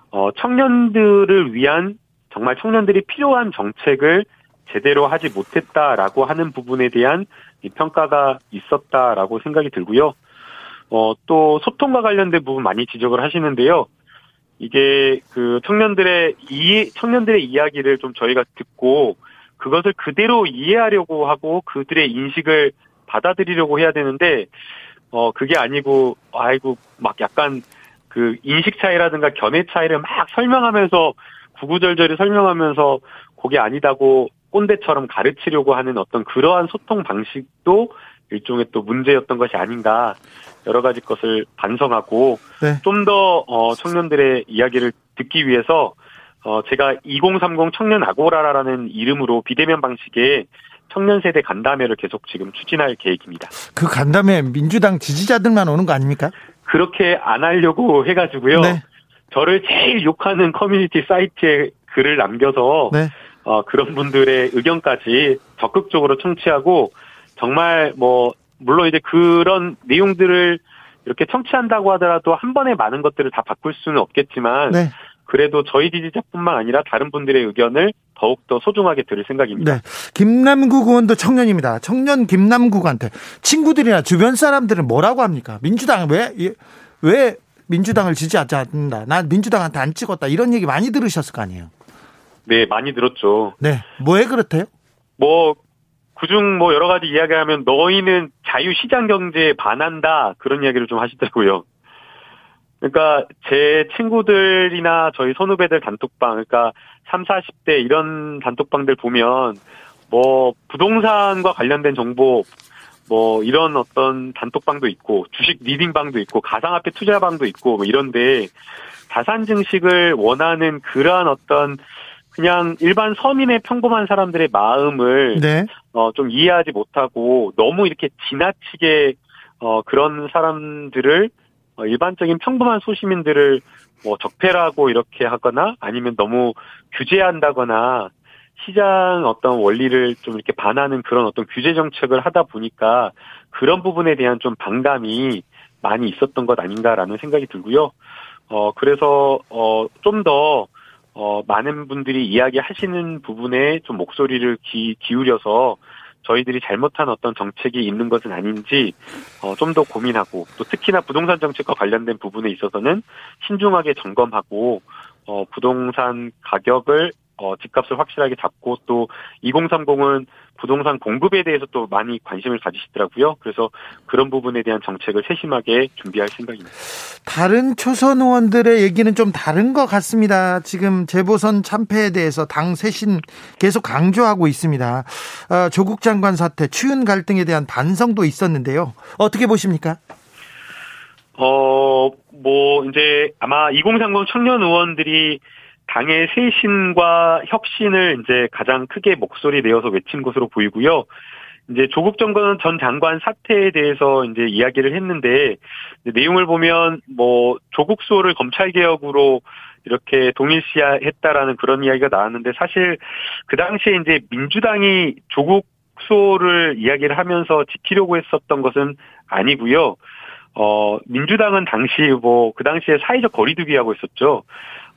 어 청년들을 위한 정말 청년들이 필요한 정책을 제대로 하지 못했다라고 하는 부분에 대한 평가가 있었다라고 생각이 들고요. 어, 또 소통과 관련된 부분 많이 지적을 하시는데요. 이게 그 청년들의 이 청년들의 이야기를 좀 저희가 듣고 그것을 그대로 이해하려고 하고 그들의 인식을 받아들이려고 해야 되는데 어 그게 아니고 아이고 막 약간 그 인식 차이라든가 견해 차이를 막 설명하면서 구구절절히 설명하면서 그게 아니다고 꼰대처럼 가르치려고 하는 어떤 그러한 소통 방식도 일종의 또 문제였던 것이 아닌가 여러 가지 것을 반성하고 네. 좀더 어, 청년들의 이야기를 듣기 위해서 어, 제가 2030 청년 아고라라는 이름으로 비대면 방식의 청년 세대 간담회를 계속 지금 추진할 계획입니다. 그 간담회 민주당 지지자들만 오는 거 아닙니까? 그렇게 안 하려고 해가지고요. 네. 저를 제일 욕하는 커뮤니티 사이트에 글을 남겨서 네. 어, 그런 분들의 의견까지 적극적으로 청취하고 정말 뭐 물론 이제 그런 내용들을 이렇게 청취한다고 하더라도 한 번에 많은 것들을 다 바꿀 수는 없겠지만 네. 그래도 저희 지지자뿐만 아니라 다른 분들의 의견을 더욱더 소중하게 들을 생각입니다. 네. 김남국 의원도 청년입니다. 청년 김남국한테 친구들이나 주변 사람들은 뭐라고 합니까? 민주당 왜, 왜 민주당을 지지하지 않는다. 난 민주당한테 안 찍었다. 이런 얘기 많이 들으셨을 거 아니에요? 네, 많이 들었죠. 네. 뭐에 그렇대요? 뭐, 그중 뭐 여러 가지 이야기하면 너희는 자유 시장 경제에 반한다. 그런 이야기를 좀 하시더라고요. 그러니까 제 친구들이나 저희 선후배들 단톡방, 그러니까 3, 40대 이런 단톡방들 보면 뭐 부동산과 관련된 정보, 뭐 이런 어떤 단톡방도 있고 주식 리딩방도 있고 가상화폐 투자방도 있고 뭐 이런데 자산 증식을 원하는 그러한 어떤 그냥 일반 서민의 평범한 사람들의 마음을 네. 어, 좀 이해하지 못하고 너무 이렇게 지나치게 어, 그런 사람들을 어, 일반적인 평범한 소시민들을 뭐 적폐라고 이렇게 하거나 아니면 너무 규제한다거나 시장 어떤 원리를 좀 이렇게 반하는 그런 어떤 규제 정책을 하다 보니까 그런 부분에 대한 좀 반감이 많이 있었던 것 아닌가라는 생각이 들고요. 어, 그래서, 어, 좀 더, 어, 많은 분들이 이야기하시는 부분에 좀 목소리를 기, 기울여서 저희들이 잘못한 어떤 정책이 있는 것은 아닌지 어, 좀 더 고민하고 또 특히나 부동산 정책과 관련된 부분에 있어서는 신중하게 점검하고 어, 부동산 가격을 어, 집값을 확실하게 잡고 또 2030은 부동산 공급에 대해서 또 많이 관심을 가지시더라고요. 그래서 그런 부분에 대한 정책을 세심하게 준비할 생각입니다. 다른 초선 의원들의 얘기는 좀 다른 것 같습니다. 지금 재보선 참패에 대해서 당 쇄신 계속 강조하고 있습니다. 어, 조국 장관 사태, 추윤 갈등에 대한 반성도 있었는데요. 어떻게 보십니까? 어, 뭐, 이제 아마 2030 청년 의원들이 당의 쇄신과 혁신을 이제 가장 크게 목소리 내어서 외친 것으로 보이고요. 이제 조국 정권 전 장관 사태에 대해서 이제 이야기를 했는데 내용을 보면 뭐 조국 수호를 검찰 개혁으로 이렇게 동일시했다라는 그런 이야기가 나왔는데 사실 그 당시에 이제 민주당이 조국 수호를 이야기를 하면서 지키려고 했었던 것은 아니고요. 어 민주당은 당시 뭐 그 당시에 사회적 거리두기 하고 있었죠.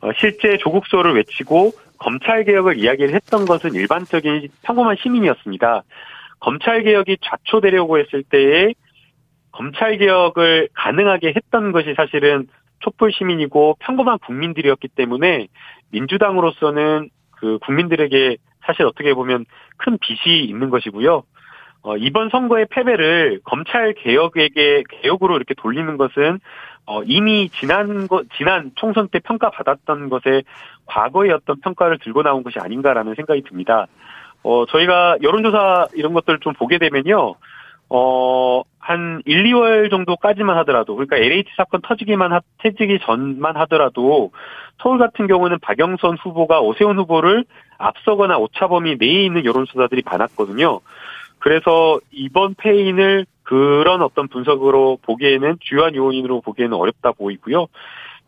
어, 실제 조국 수호를 외치고 검찰 개혁을 이야기를 했던 것은 일반적인 평범한 시민이었습니다. 검찰 개혁이 좌초되려고 했을 때에 검찰 개혁을 가능하게 했던 것이 사실은 촛불 시민이고 평범한 국민들이었기 때문에 민주당으로서는 그 국민들에게 사실 어떻게 보면 큰 빚이 있는 것이고요. 어, 이번 선거의 패배를 검찰 개혁에게 개혁으로 이렇게 돌리는 것은 어, 이미 지난 거, 지난 총선 때 평가받았던 것에 과거의 어떤 평가를 들고 나온 것이 아닌가라는 생각이 듭니다. 어, 저희가 여론조사 이런 것들을 좀 보게 되면요. 어, 한 1, 2월 정도까지만 하더라도, 그러니까 LH 사건 터지기만, 하, 터지기 전만 하더라도, 서울 같은 경우는 박영선 후보가 오세훈 후보를 앞서거나 오차범위 내에 있는 여론조사들이 많았거든요. 그래서 이번 패인을 그런 어떤 분석으로 보기에는 주요한 요인으로 보기에는 어렵다 보이고요.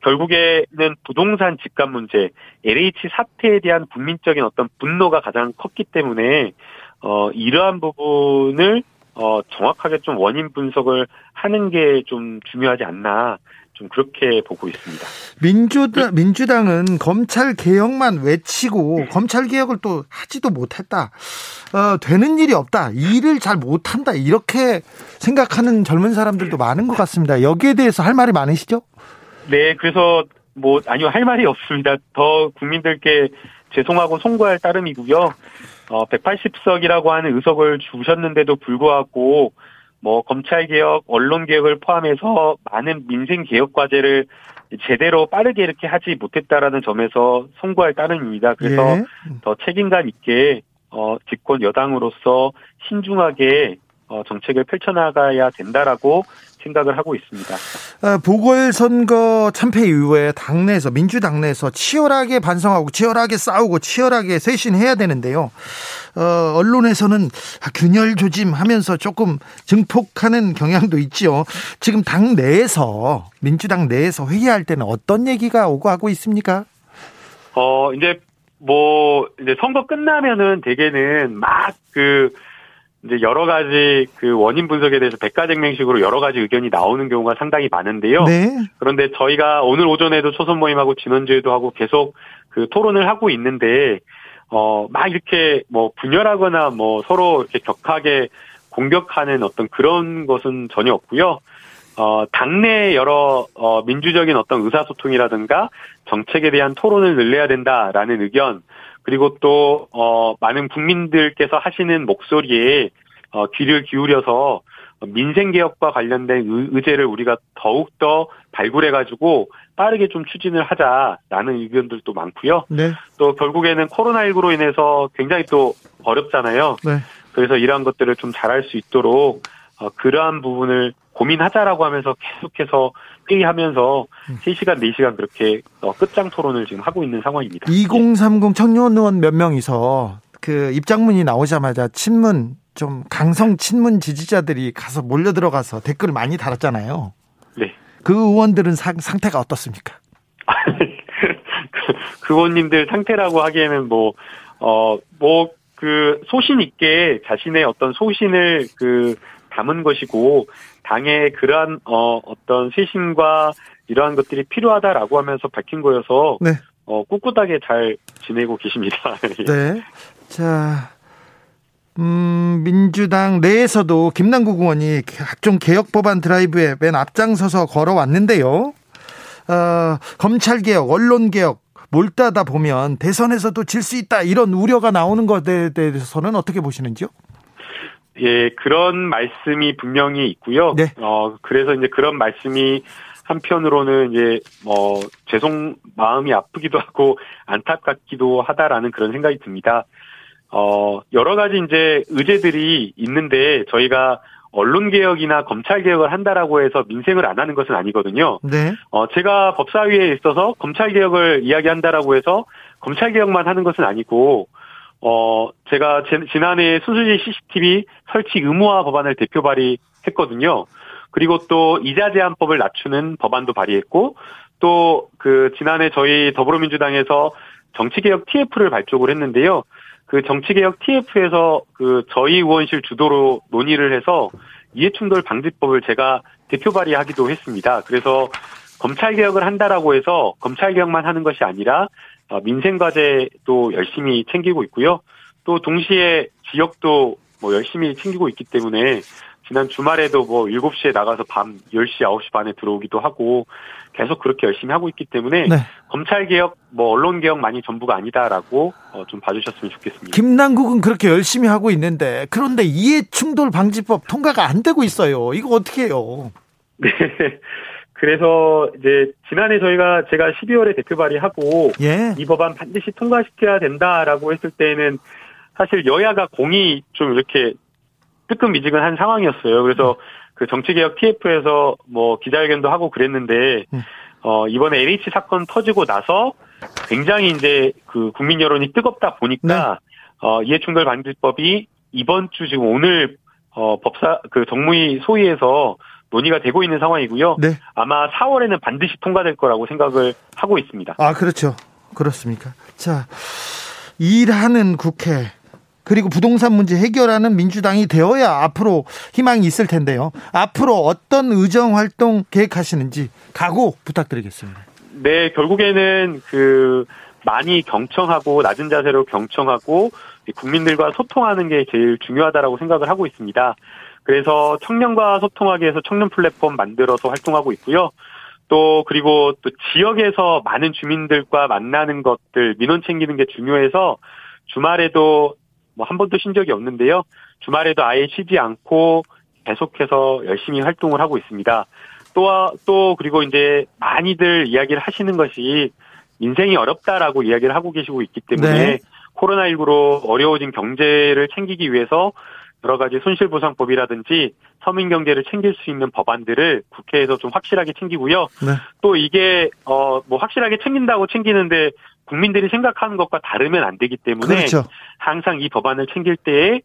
결국에는 부동산 집값 문제, LH 사태에 대한 국민적인 어떤 분노가 가장 컸기 때문에 어 이러한 부분을 어 정확하게 좀 원인 분석을 하는 게 좀 중요하지 않나 좀 그렇게 보고 있습니다. 민주당 민주당은 검찰 개혁만 외치고 검찰 개혁을 또 하지도 못했다. 어, 되는 일이 없다. 일을 잘 못한다. 이렇게 생각하는 젊은 사람들도 많은 것 같습니다. 여기에 대해서 할 말이 많으시죠? 네, 그래서 뭐 아니요 할 말이 없습니다. 더 국민들께 죄송하고 송구할 따름이고요. 어, 180석이라고 하는 의석을 주셨는데도 불구하고 뭐 검찰 개혁, 언론 개혁을 포함해서 많은 민생 개혁 과제를 제대로 빠르게 이렇게 하지 못했다라는 점에서 송구할 따름입니다. 그래서 예. 더 책임감 있게 어 집권 여당으로서 신중하게 어 정책을 펼쳐나가야 된다라고 생각을 하고 있습니다. 아, 보궐선거 참패 이후에 당내에서 민주당 내에서 치열하게 반성하고 치열하게 싸우고 치열하게 쇄신해야 되는데요. 어, 언론에서는 균열 조짐하면서 조금 증폭하는 경향도 있지요. 지금 당 내에서 민주당 내에서 회의할 때는 어떤 얘기가 오고 하고 있습니까? 어 이제 뭐 이제 선거 끝나면은 대개는 막그 이제 여러 가지 그 원인 분석에 대해서 백과쟁맹식으로 여러 가지 의견이 나오는 경우가 상당히 많은데요. 네. 그런데 저희가 오늘 오전에도 초선 모임하고 지난주에도 하고 계속 그 토론을 하고 있는데 어 막 이렇게 뭐 분열하거나 뭐 서로 이렇게 격하게 공격하는 어떤 그런 것은 전혀 없고요. 어, 당내 여러, 어, 민주적인 어떤 의사소통이라든가 정책에 대한 토론을 늘려야 된다라는 의견, 그리고 또, 어, 많은 국민들께서 하시는 목소리에, 어, 귀를 기울여서 민생 개혁과 관련된 의제를 우리가 더욱 더 발굴해 가지고 빠르게 좀 추진을 하자라는 의견들도 많고요. 네. 또 결국에는 코로나19로 인해서 굉장히 또 어렵잖아요. 네. 그래서 이러한 것들을 좀 잘할 수 있도록 어, 그러한 부분을 고민하자라고 하면서 계속해서 회의하면서 3시간, 음. 4시간 그렇게 어, 끝장 토론을 지금 하고 있는 상황입니다. 2030 청년 의원 몇 명이서 그 입장문이 나오자마자 친문 좀 강성 친문 지지자들이 가서 몰려 들어가서 댓글을 많이 달았잖아요. 네. 그 의원들은 상, 상태가 어떻습니까? 그, 그 의원님들 상태라고 하기에는 뭐, 어, 뭐, 그 소신 있게 자신의 어떤 소신을 그 담은 것이고 당의 그러한 어 어떤 쇄신과 이러한 것들이 필요하다라고 하면서 밝힌 거여서 네. 어 꿋꿋하게 잘 지내고 계십니다. 네. 자. 음, 민주당 내에서도 김남국 의원이 각종 개혁 법안 드라이브에 맨 앞장서서 걸어왔는데요. 어, 검찰 개혁, 언론 개혁 몰다다 보면 대선에서도 질 수 있다 이런 우려가 나오는 것에 대해서는 어떻게 보시는지요? 예, 그런 말씀이 분명히 있고요. 네. 어, 그래서 이제 그런 말씀이 한편으로는 이제 뭐 죄송 마음이 아프기도 하고 안타깝기도 하다라는 그런 생각이 듭니다. 어, 여러 가지 이제 의제들이 있는데 저희가 언론 개혁이나 검찰 개혁을 한다라고 해서 민생을 안 하는 것은 아니거든요. 네. 어, 제가 법사위에 있어서 검찰 개혁을 이야기한다라고 해서 검찰 개혁만 하는 것은 아니고 어, 제가 지난해 수수지 CCTV 설치 의무화 법안을 대표 발의했거든요. 그리고 또 이자 제한법을 낮추는 법안도 발의했고 또 그 지난해 저희 더불어민주당에서 정치개혁 TF를 발족을 했는데요. 그 정치개혁 TF에서 그 저희 의원실 주도로 논의를 해서 이해충돌 방지법을 제가 대표 발의하기도 했습니다. 그래서 검찰 개혁을 한다라고 해서 검찰 개혁만 하는 것이 아니라 어, 민생 과제도 열심히 챙기고 있고요. 또 동시에 지역도 뭐 열심히 챙기고 있기 때문에 지난 주말에도 뭐 7시에 나가서 밤 10시, 9시 반에 들어오기도 하고 계속 그렇게 열심히 하고 있기 때문에 네. 검찰 개혁, 뭐 언론 개혁 많이 전부가 아니다라고 어, 좀 봐주셨으면 좋겠습니다. 김남국은 그렇게 열심히 하고 있는데 그런데 이해 충돌 방지법 통과가 안 되고 있어요. 이거 어떻게 해요? 네. 그래서 이제 지난해 저희가 제가 12월에 대표 발의하고 예. 이 법안 반드시 통과시켜야 된다라고 했을 때는 사실 여야가 공이 좀 이렇게 뜨끔미지근한 상황이었어요. 그래서 그 정치개혁 TF에서 뭐 기자회견도 하고 그랬는데 음. 어 이번에 LH 사건 터지고 나서 굉장히 이제 그 국민 여론이 뜨겁다 보니까 네. 어 이해충돌 방지법이 이번 주 지금 오늘 어 법사 그 정무위 소위에서 논의가 되고 있는 상황이고요. 네. 아마 4월에는 반드시 통과될 거라고 생각을 하고 있습니다. 아, 그렇죠. 그렇습니까? 자, 일하는 국회 그리고 부동산 문제 해결하는 민주당이 되어야 앞으로 희망이 있을 텐데요. 앞으로 어떤 의정 활동 계획하시는지 각오 부탁드리겠습니다. 네, 결국에는 그 많이 경청하고 낮은 자세로 경청하고 국민들과 소통하는 게 제일 중요하다라고 생각을 하고 있습니다. 그래서 청년과 소통하기 위해서 청년 플랫폼 만들어서 활동하고 있고요. 또 그리고 또 지역에서 많은 주민들과 만나는 것들 민원 챙기는 게 중요해서 주말에도 뭐 한 번도 쉰 적이 없는데요. 주말에도 아예 쉬지 않고 계속해서 열심히 활동을 하고 있습니다. 또, 또, 그리고 이제 많이들 이야기를 하시는 것이 인생이 어렵다라고 이야기를 하고 계시고 있기 때문에 네. 코로나19로 어려워진 경제를 챙기기 위해서 여러 가지 손실보상법이라든지 서민 경제를 챙길 수 있는 법안들을 국회에서 좀 확실하게 챙기고요. 네. 또 이게 어 뭐 확실하게 챙긴다고 챙기는데 국민들이 생각하는 것과 다르면 안 되기 때문에 그렇죠. 항상 이 법안을 챙길 때에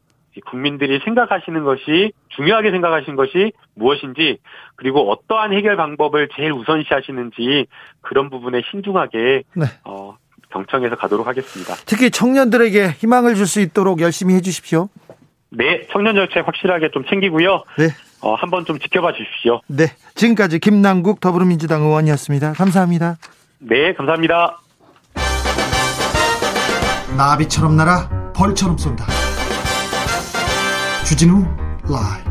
국민들이 생각하시는 것이 중요하게 생각하시는 것이 무엇인지 그리고 어떠한 해결 방법을 제일 우선시하시는지 그런 부분에 신중하게 네. 어, 경청해서 가도록 하겠습니다. 특히 청년들에게 희망을 줄 수 있도록 열심히 해주십시오. 네, 청년 정책 확실하게 좀 챙기고요. 네. 어, 한번 좀 지켜봐 주십시오. 네. 지금까지 김남국 더불어민주당 의원이었습니다. 감사합니다. 네, 감사합니다. 나비처럼 날아 벌처럼 쏜다. 주진우 라이브.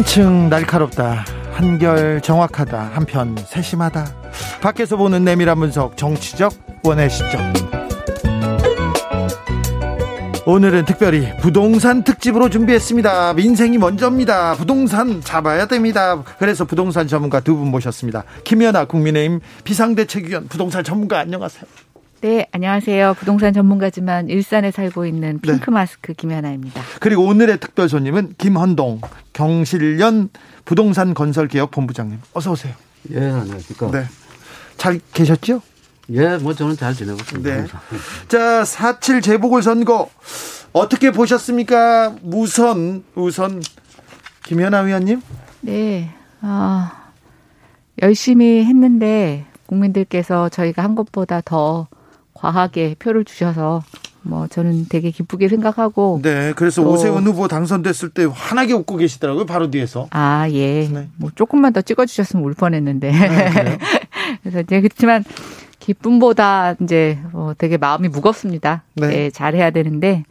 한층 날카롭다. 한결 정확하다. 한편 세심하다. 밖에서 보는 내밀한 분석 정치적 원의 시점. 오늘은 특별히 부동산 특집으로 준비했습니다. 민생이 먼저입니다. 부동산 잡아야 됩니다. 그래서 부동산 전문가 두 분 모셨습니다. 김연아 국민의힘 비상대책위원 부동산 전문가 안녕하세요. 네, 안녕하세요. 부동산 전문가지만 일산에 살고 있는 네. 핑크 마스크 김연아입니다. 그리고 오늘의 특별 손님은 김헌동 경실련 부동산 건설 개혁 본부장님. 어서 오세요. 예, 안녕하십니까. 네. 잘 계셨죠? 예, 뭐 저는 잘 지내고 있습니다. 네. 자, 4.7 재보궐 선거 어떻게 보셨습니까? 우선, 우선, 김연아 위원님? 네, 아, 열심히 했는데 국민들께서 저희가 한 것보다 더 과하게 표를 주셔서 뭐 저는 되게 기쁘게 생각하고 네 그래서 오세훈 후보 당선됐을 때 환하게 웃고 계시더라고요 바로 뒤에서 아예 네. 뭐 조금만 더 찍어주셨으면 울 뻔했는데 네, 그래서 이제 그렇지만 기쁨보다 이제 어 되게 마음이 무겁습니다 네. 네 잘해야 되는데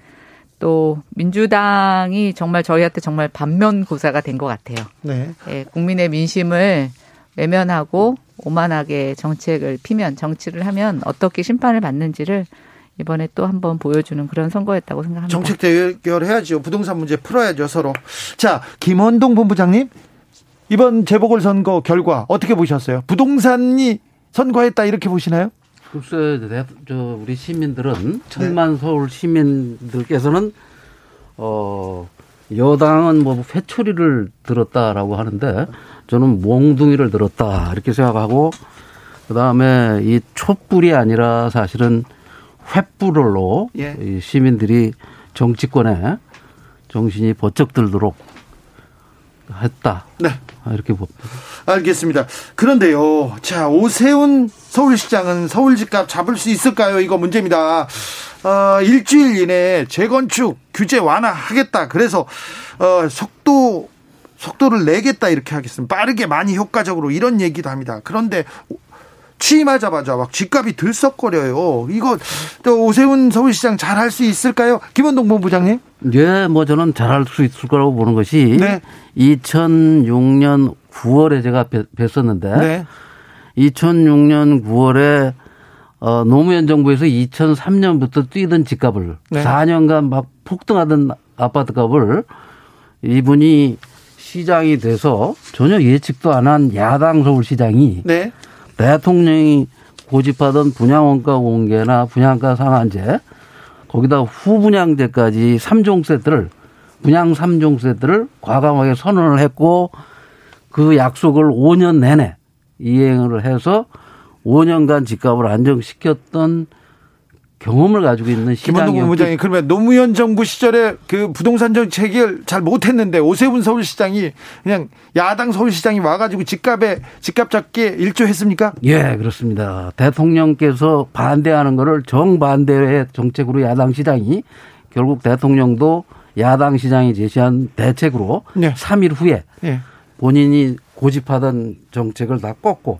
또 민주당이 정말 저희한테 정말 반면 고사가 된 것 같아요 네. 예, 국민의 민심을 외면하고 오만하게 정책을 피면 정치를 하면 어떻게 심판을 받는지를 이번에 또 한번 보여주는 그런 선거였다고 생각합니다. 정책 대결해야죠. 부동산 문제 풀어야죠 서로. 자 김원동 본부장님 이번 재보궐 선거 결과 어떻게 보셨어요? 부동산이 선거했다 이렇게 보시나요? 글쎄, 저 우리 시민들은 천만 네. 서울 시민들께서는 어 여당은 뭐 회초리를 들었다라고 하는데 저는 몽둥이를 들었다 이렇게 생각하고 그 다음에 이 촛불이 아니라 사실은 횃불로 예. 이 시민들이 정치권에 정신이 번쩍 들도록 했다. 네. 이렇게 봅니다. 알겠습니다. 그런데요. 자, 오세훈 서울시장은 서울 집값 잡을 수 있을까요? 이거 문제입니다. 어, 일주일 이내에 재건축 규제 완화하겠다. 그래서 어, 속도 속도를 내겠다 이렇게 하겠습니다. 빠르게 많이 효과적으로 이런 얘기도 합니다. 그런데 취임하자마자 막 집값이 들썩거려요. 이거 또 오세훈 서울시장 잘 할 수 있을까요? 김원동 본부장님? 예, 뭐 저는 잘 할 수 있을 거라고 보는 것이 네. 2006년 9월에 제가 뵀었는데 네. 2006년 9월에 어, 노무현 정부에서 2003년부터 뛰던 집값을 네. 4년간 막 폭등하던 아파트 값을 이분이 시장이 돼서 전혀 예측도 안 한 야당 서울시장이 네. 대통령이 고집하던 분양원가 공개나 분양가 상한제 거기다 후분양제까지 3종 세트를 분양 3종 세트를 과감하게 선언을 했고 그 약속을 5년 내내 이행을 해서 5년간 집값을 안정시켰던 경험을 가지고 있는 시장이 김원동 부장이 그러면 노무현 정부 시절에 그 부동산 정책을 잘 못했는데 오세훈 서울시장이 그냥 야당 서울시장이 와가지고 집값에 집값 잡기에 일조했습니까? 예 그렇습니다. 대통령께서 반대하는 거를 정반대의 정책으로 야당 시장이 결국 대통령도 야당 시장이 제시한 대책으로 네. 3일 후에 네. 본인이 고집하던 정책을 다 꺾고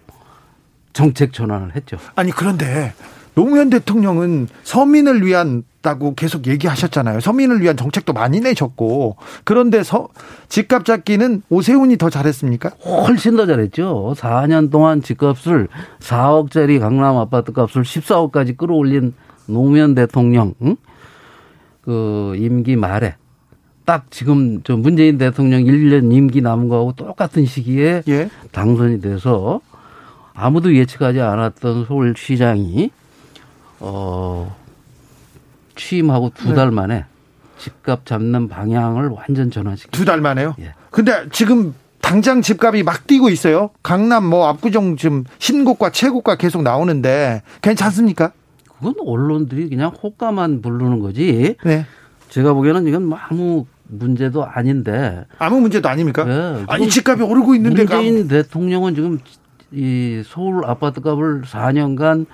정책 전환을 했죠. 아니 그런데 노무현 대통령은 서민을 위한 다고 계속 얘기하셨잖아요. 서민을 위한 정책도 많이 내셨고 그런데 서, 집값 잡기는 오세훈이 더 잘했습니까? 훨씬 더 잘했죠. 4년 동안 집값을 4억짜리 강남 아파트 값을 14억까지 끌어올린 노무현 대통령 응? 그 임기 말에 딱 지금 저 문재인 대통령 1년 임기 남은 거하고 똑같은 시기에 예? 당선이 돼서 아무도 예측하지 않았던 서울시장이 어, 취임하고 두달 네. 만에 집값 잡는 방향을 완전 전환시켰 두달 만에요? 예. 근데 지금 당장 집값이 막 뛰고 있어요. 강남 뭐 압구정 지금 신고가 최고가 계속 나오는데 괜찮습니까? 그건 언론들이 그냥 호가만 부르는 거지. 네. 제가 보기에는 이건 뭐 아무 문제도 아닌데. 아무 문제도 아닙니까? 네. 아니 집값이 오르고 있는데. 문재인 대통령은 지금 이 서울 아파트 값을 4년간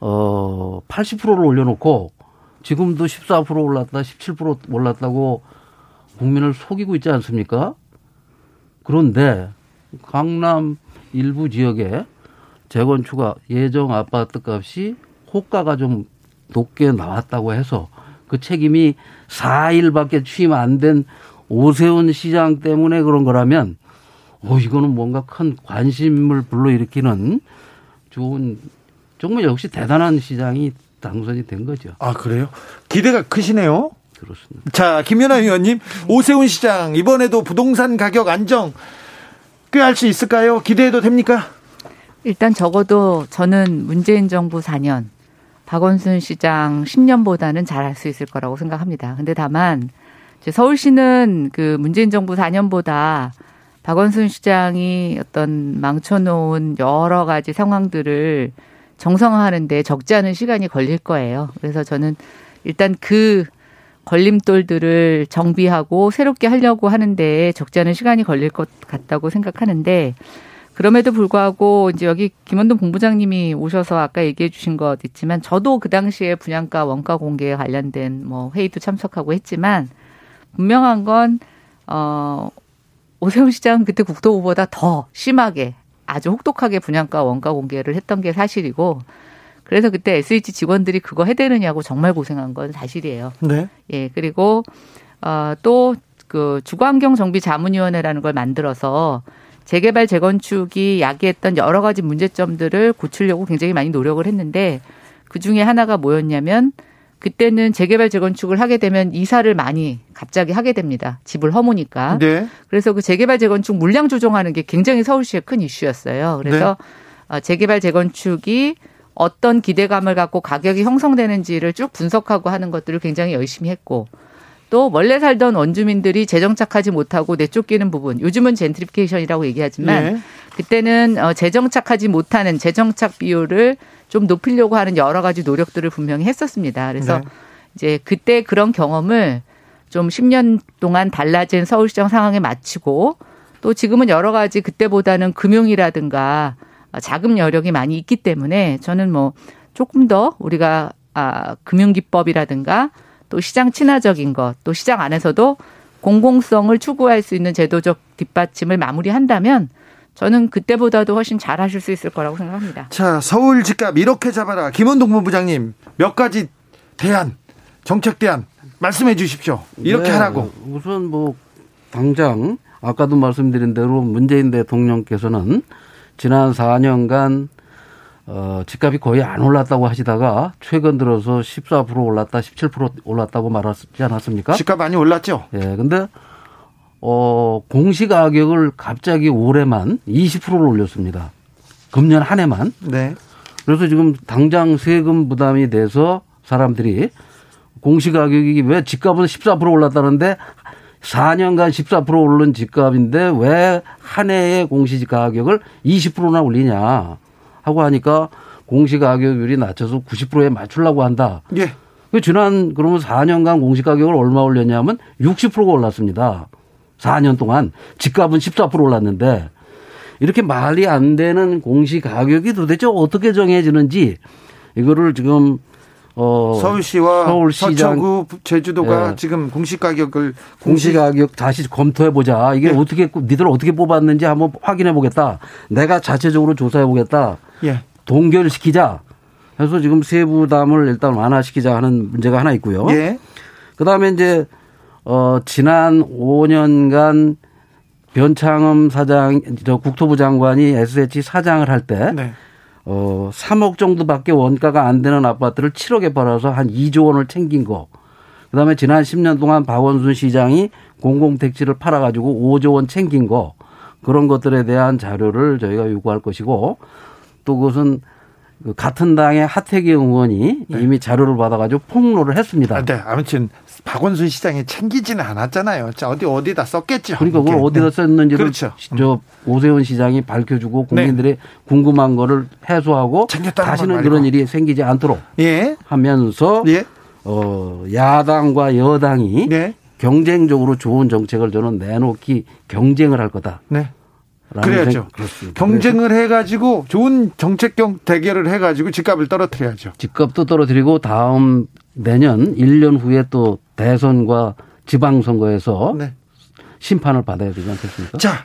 어 80%를 올려놓고 지금도 14% 올랐다, 17% 올랐다고 국민을 속이고 있지 않습니까? 그런데 강남 일부 지역에 재건축가 예정 아파트 값이 호가가 좀 높게 나왔다고 해서 그 책임이 4일밖에 취임 안 된 오세훈 시장 때문에 그런 거라면 어 이거는 뭔가 큰 관심을 불러일으키는 좋은 정말 역시 대단한 시장이 당선이 된 거죠. 아, 그래요? 기대가 크시네요? 그렇습니다. 자, 김연아 의원님, 오세훈 시장, 이번에도 부동산 가격 안정 꽤할수 있을까요? 기대해도 됩니까? 일단 적어도 저는 문재인 정부 4년, 박원순 시장 10년보다는 잘할 수 있을 거라고 생각합니다. 근데 다만, 서울시는 그 문재인 정부 4년보다 박원순 시장이 어떤 망쳐놓은 여러 가지 상황들을 정상화하는데 적지 않은 시간이 걸릴 거예요. 그래서 저는 일단 그 걸림돌들을 정비하고 새롭게 하려고 하는데 적지 않은 시간이 걸릴 것 같다고 생각하는데 그럼에도 불구하고 이제 여기 김원동 본부장님이 오셔서 아까 얘기해 주신 것 있지만 저도 그 당시에 분양가 원가 공개에 관련된 뭐 회의도 참석하고 했지만 분명한 건 어, 오세훈 시장은 그때 국토부보다 더 심하게 아주 혹독하게 분양가 원가 공개를 했던 게 사실이고 그래서 그때 SH 직원들이 그거 해대느냐고 정말 고생한 건 사실이에요. 네. 예, 그리고 어또그 주거환경 정비 자문위원회라는 걸 만들어서 재개발 재건축이 야기했던 여러 가지 문제점들을 고치려고 굉장히 많이 노력을 했는데 그 중에 하나가 뭐였냐면 그때는 재개발 재건축을 하게 되면 이사를 많이 갑자기 하게 됩니다. 집을 허무니까. 네. 그래서 그 재개발 재건축 물량 조정하는 게 굉장히 서울시의 큰 이슈였어요. 그래서 네. 어, 재개발 재건축이 어떤 기대감을 갖고 가격이 형성되는지를 쭉 분석하고 하는 것들을 굉장히 열심히 했고 또 원래 살던 원주민들이 재정착하지 못하고 내쫓기는 부분 요즘은 젠트리피케이션이라고 얘기하지만 네. 그때는 어, 재정착하지 못하는 재정착 비율을 좀 높이려고 하는 여러 가지 노력들을 분명히 했었습니다. 그래서 네. 이제 그때 그런 경험을 좀 10년 동안 달라진 서울시장 상황에 맞추고 또또 지금은 여러 가지 그때보다는 금융이라든가 자금 여력이 많이 있기 때문에 저는 뭐 조금 더 우리가 아, 금융기법이라든가 또 시장 친화적인 것, 또 시장 안에서도 공공성을 추구할 수 있는 제도적 뒷받침을 마무리한다면 저는 그때보다도 훨씬 잘 하실 수 있을 거라고 생각합니다. 자, 서울 집값 이렇게 잡아라. 김원동 본부장님 몇 가지 대안, 정책 대안 말씀해 주십시오. 이렇게 네, 하라고. 우선 뭐 당장 아까도 말씀드린 대로 문재인 대통령께서는 지난 4년간 어, 집값이 거의 안 올랐다고 하시다가 최근 들어서 14% 올랐다, 17% 올랐다고 말하지 않았습니까? 집값 많이 올랐죠? 예. 근데 어, 공시 가격을 갑자기 올해만 20%를 올렸습니다. 금년 한 해만. 네. 그래서 지금 당장 세금 부담이 돼서 사람들이 공시 가격이 왜 집값은 14% 올랐다는데 4년간 14% 오른 집값인데 왜 한 해의 공시 가격을 20%나 올리냐 하고 하니까 공시 가격률이 낮춰서 90%에 맞추려고 한다. 예. 그 지난 그러면 4년간 공시 가격을 얼마 올렸냐면 60%가 올랐습니다. 4년 동안 집값은 14% 올랐는데 이렇게 말이 안 되는 공시 가격이 도대체 어떻게 정해지는지 이거를 지금 어 서울시와 서울시장 서초구 제주도가 예. 지금 공시 가격을 공시 가격 다시 검토해 보자. 이게 예. 어떻게 니들 어떻게 뽑았는지 한번 확인해 보겠다. 내가 자체적으로 조사해 보겠다. 예. 동결시키자. 그래서 지금 세부담을 일단 완화시키자 하는 문제가 하나 있고요. 예. 그다음에 이제 어 지난 5년간 변창흠 사장 저 국토부 장관이 SH 사장을 할때 네. 어, 3억 정도밖에 원가가 안 되는 아파트를 7억에 팔아서 한 2조 원을 챙긴 거. 그 다음에 지난 10년 동안 박원순 시장이 공공택지를 팔아가지고 5조 원 챙긴 거. 그런 것들에 대한 자료를 저희가 요구할 것이고 또 그것은 그 같은 당의 하태경 의원이 네. 이미 자료를 받아가지고 폭로를 했습니다. 아, 네, 아무튼 박원순 시장이 챙기지는 않았잖아요. 자, 어디 어디다 썼겠죠. 그러니까 그걸 어디다 네. 썼는지를 그렇죠. 저 오세훈 시장이 밝혀주고 네. 국민들이 네. 궁금한 거를 해소하고 다시는 그런 일이 생기지 않도록 예. 하면서 예. 어, 야당과 여당이 네. 경쟁적으로 좋은 정책을 저는 내놓기 경쟁을 할 거다. 네. 그래야죠. 경쟁을 해가지고 좋은 정책경 대결을 해가지고 집값을 떨어뜨려야죠. 집값도 떨어뜨리고 다음 내년 1년 후에 또 대선과 지방선거에서 네. 심판을 받아야 되지 않겠습니까? 자,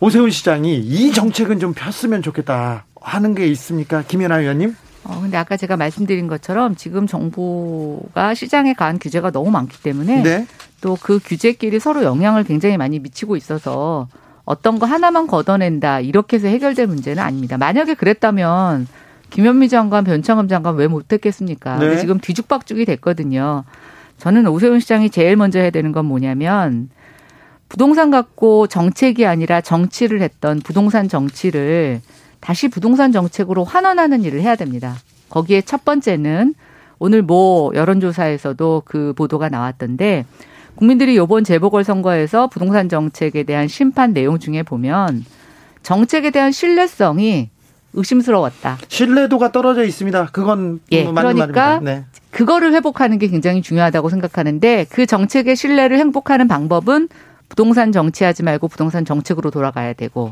오세훈 시장이 이 정책은 좀 폈으면 좋겠다 하는 게 있습니까? 김연아 의원님? 어, 근데 아까 제가 말씀드린 것처럼 지금 정부가 시장에 관한 규제가 너무 많기 때문에 네. 또그 규제끼리 서로 영향을 굉장히 많이 미치고 있어서 어떤 거 하나만 걷어낸다 이렇게 해서 해결될 문제는 아닙니다. 만약에 그랬다면 김현미 장관, 변창흠 장관 왜 못했겠습니까? 네. 지금 뒤죽박죽이 됐거든요. 저는 오세훈 시장이 제일 먼저 해야 되는 건 뭐냐면 부동산 갖고 정책이 아니라 정치를 했던 부동산 정치를 다시 부동산 정책으로 환원하는 일을 해야 됩니다. 거기에 첫 번째는 오늘 뭐 여론조사에서도 그 보도가 나왔던데 국민들이 요번 재보궐선거에서 부동산 정책에 대한 심판 내용 중에 보면 정책에 대한 신뢰성이 의심스러웠다. 신뢰도가 떨어져 있습니다. 그건 예, 그러니까 네. 그거를 회복하는 게 굉장히 중요하다고 생각하는데 그 정책의 신뢰를 행복하는 방법은 부동산 정치하지 말고 부동산 정책으로 돌아가야 되고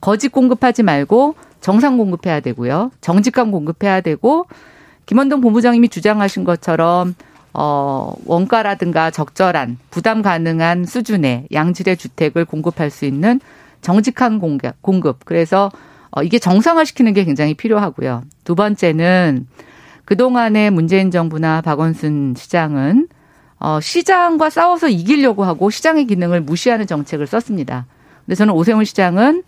거짓 공급하지 말고 정상 공급해야 되고요. 정직감 공급해야 되고 김원동 본부장님이 주장하신 것처럼 어, 원가라든가 적절한 부담 가능한 수준의 양질의 주택을 공급할 수 있는 정직한 공급. 공급. 그래서 어, 이게 정상화시키는 게 굉장히 필요하고요. 두 번째는 그동안의 문재인 정부나 박원순 시장은 어, 시장과 싸워서 이기려고 하고 시장의 기능을 무시하는 정책을 썼습니다. 근데 저는 오세훈 시장은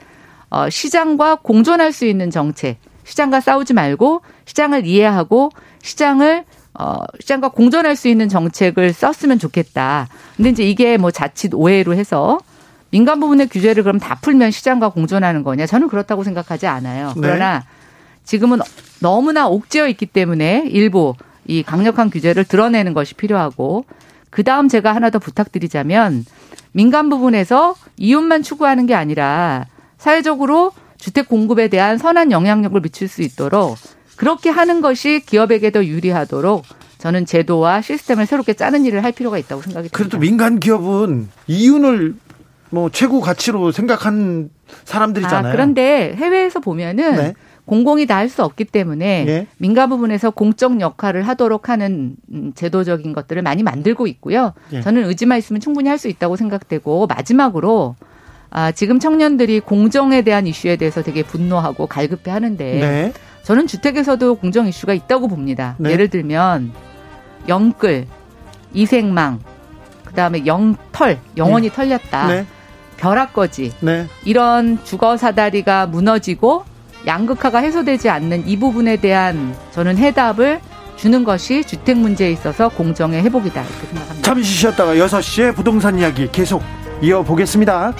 어, 시장과 공존할 수 있는 정책, 시장과 싸우지 말고 시장을 이해하고 시장을 어, 시장과 공존할 수 있는 정책을 썼으면 좋겠다. 근데 이제 이게 뭐 자칫 오해로 해서 민간 부분의 규제를 그럼 다 풀면 시장과 공존하는 거냐? 저는 그렇다고 생각하지 않아요. 네. 그러나 지금은 너무나 옥죄어 있기 때문에 일부 이 강력한 규제를 드러내는 것이 필요하고 그 다음 제가 하나 더 부탁드리자면 민간 부분에서 이윤만 추구하는 게 아니라 사회적으로 주택 공급에 대한 선한 영향력을 미칠 수 있도록 그렇게 하는 것이 기업에게 더 유리하도록 저는 제도와 시스템을 새롭게 짜는 일을 할 필요가 있다고 생각이 듭니다. 그래도 민간 기업은 이윤을 뭐 최고 가치로 생각한 사람들이잖아요. 아, 그런데 해외에서 보면은 네. 공공이 다 할 수 없기 때문에 예. 민간 부분에서 공적 역할을 하도록 하는 음, 제도적인 것들을 많이 만들고 있고요. 예. 저는 의지만 있으면 충분히 할 수 있다고 생각되고 마지막으로 아, 지금 청년들이 공정에 대한 이슈에 대해서 되게 분노하고 갈급해 하는데 네. 저는 주택에서도 공정 이슈가 있다고 봅니다. 네. 예를 들면 영끌, 이생망, 그다음에 영털, 영원히 네. 털렸다. 네. 벼락거지. 네. 이런 주거 사다리가 무너지고 양극화가 해소되지 않는 이 부분에 대한 저는 해답을 주는 것이 주택 문제에 있어서 공정의 회복이다 이렇게 생각합니다. 잠시 쉬었다가 6시에 부동산 이야기 계속 이어보겠습니다.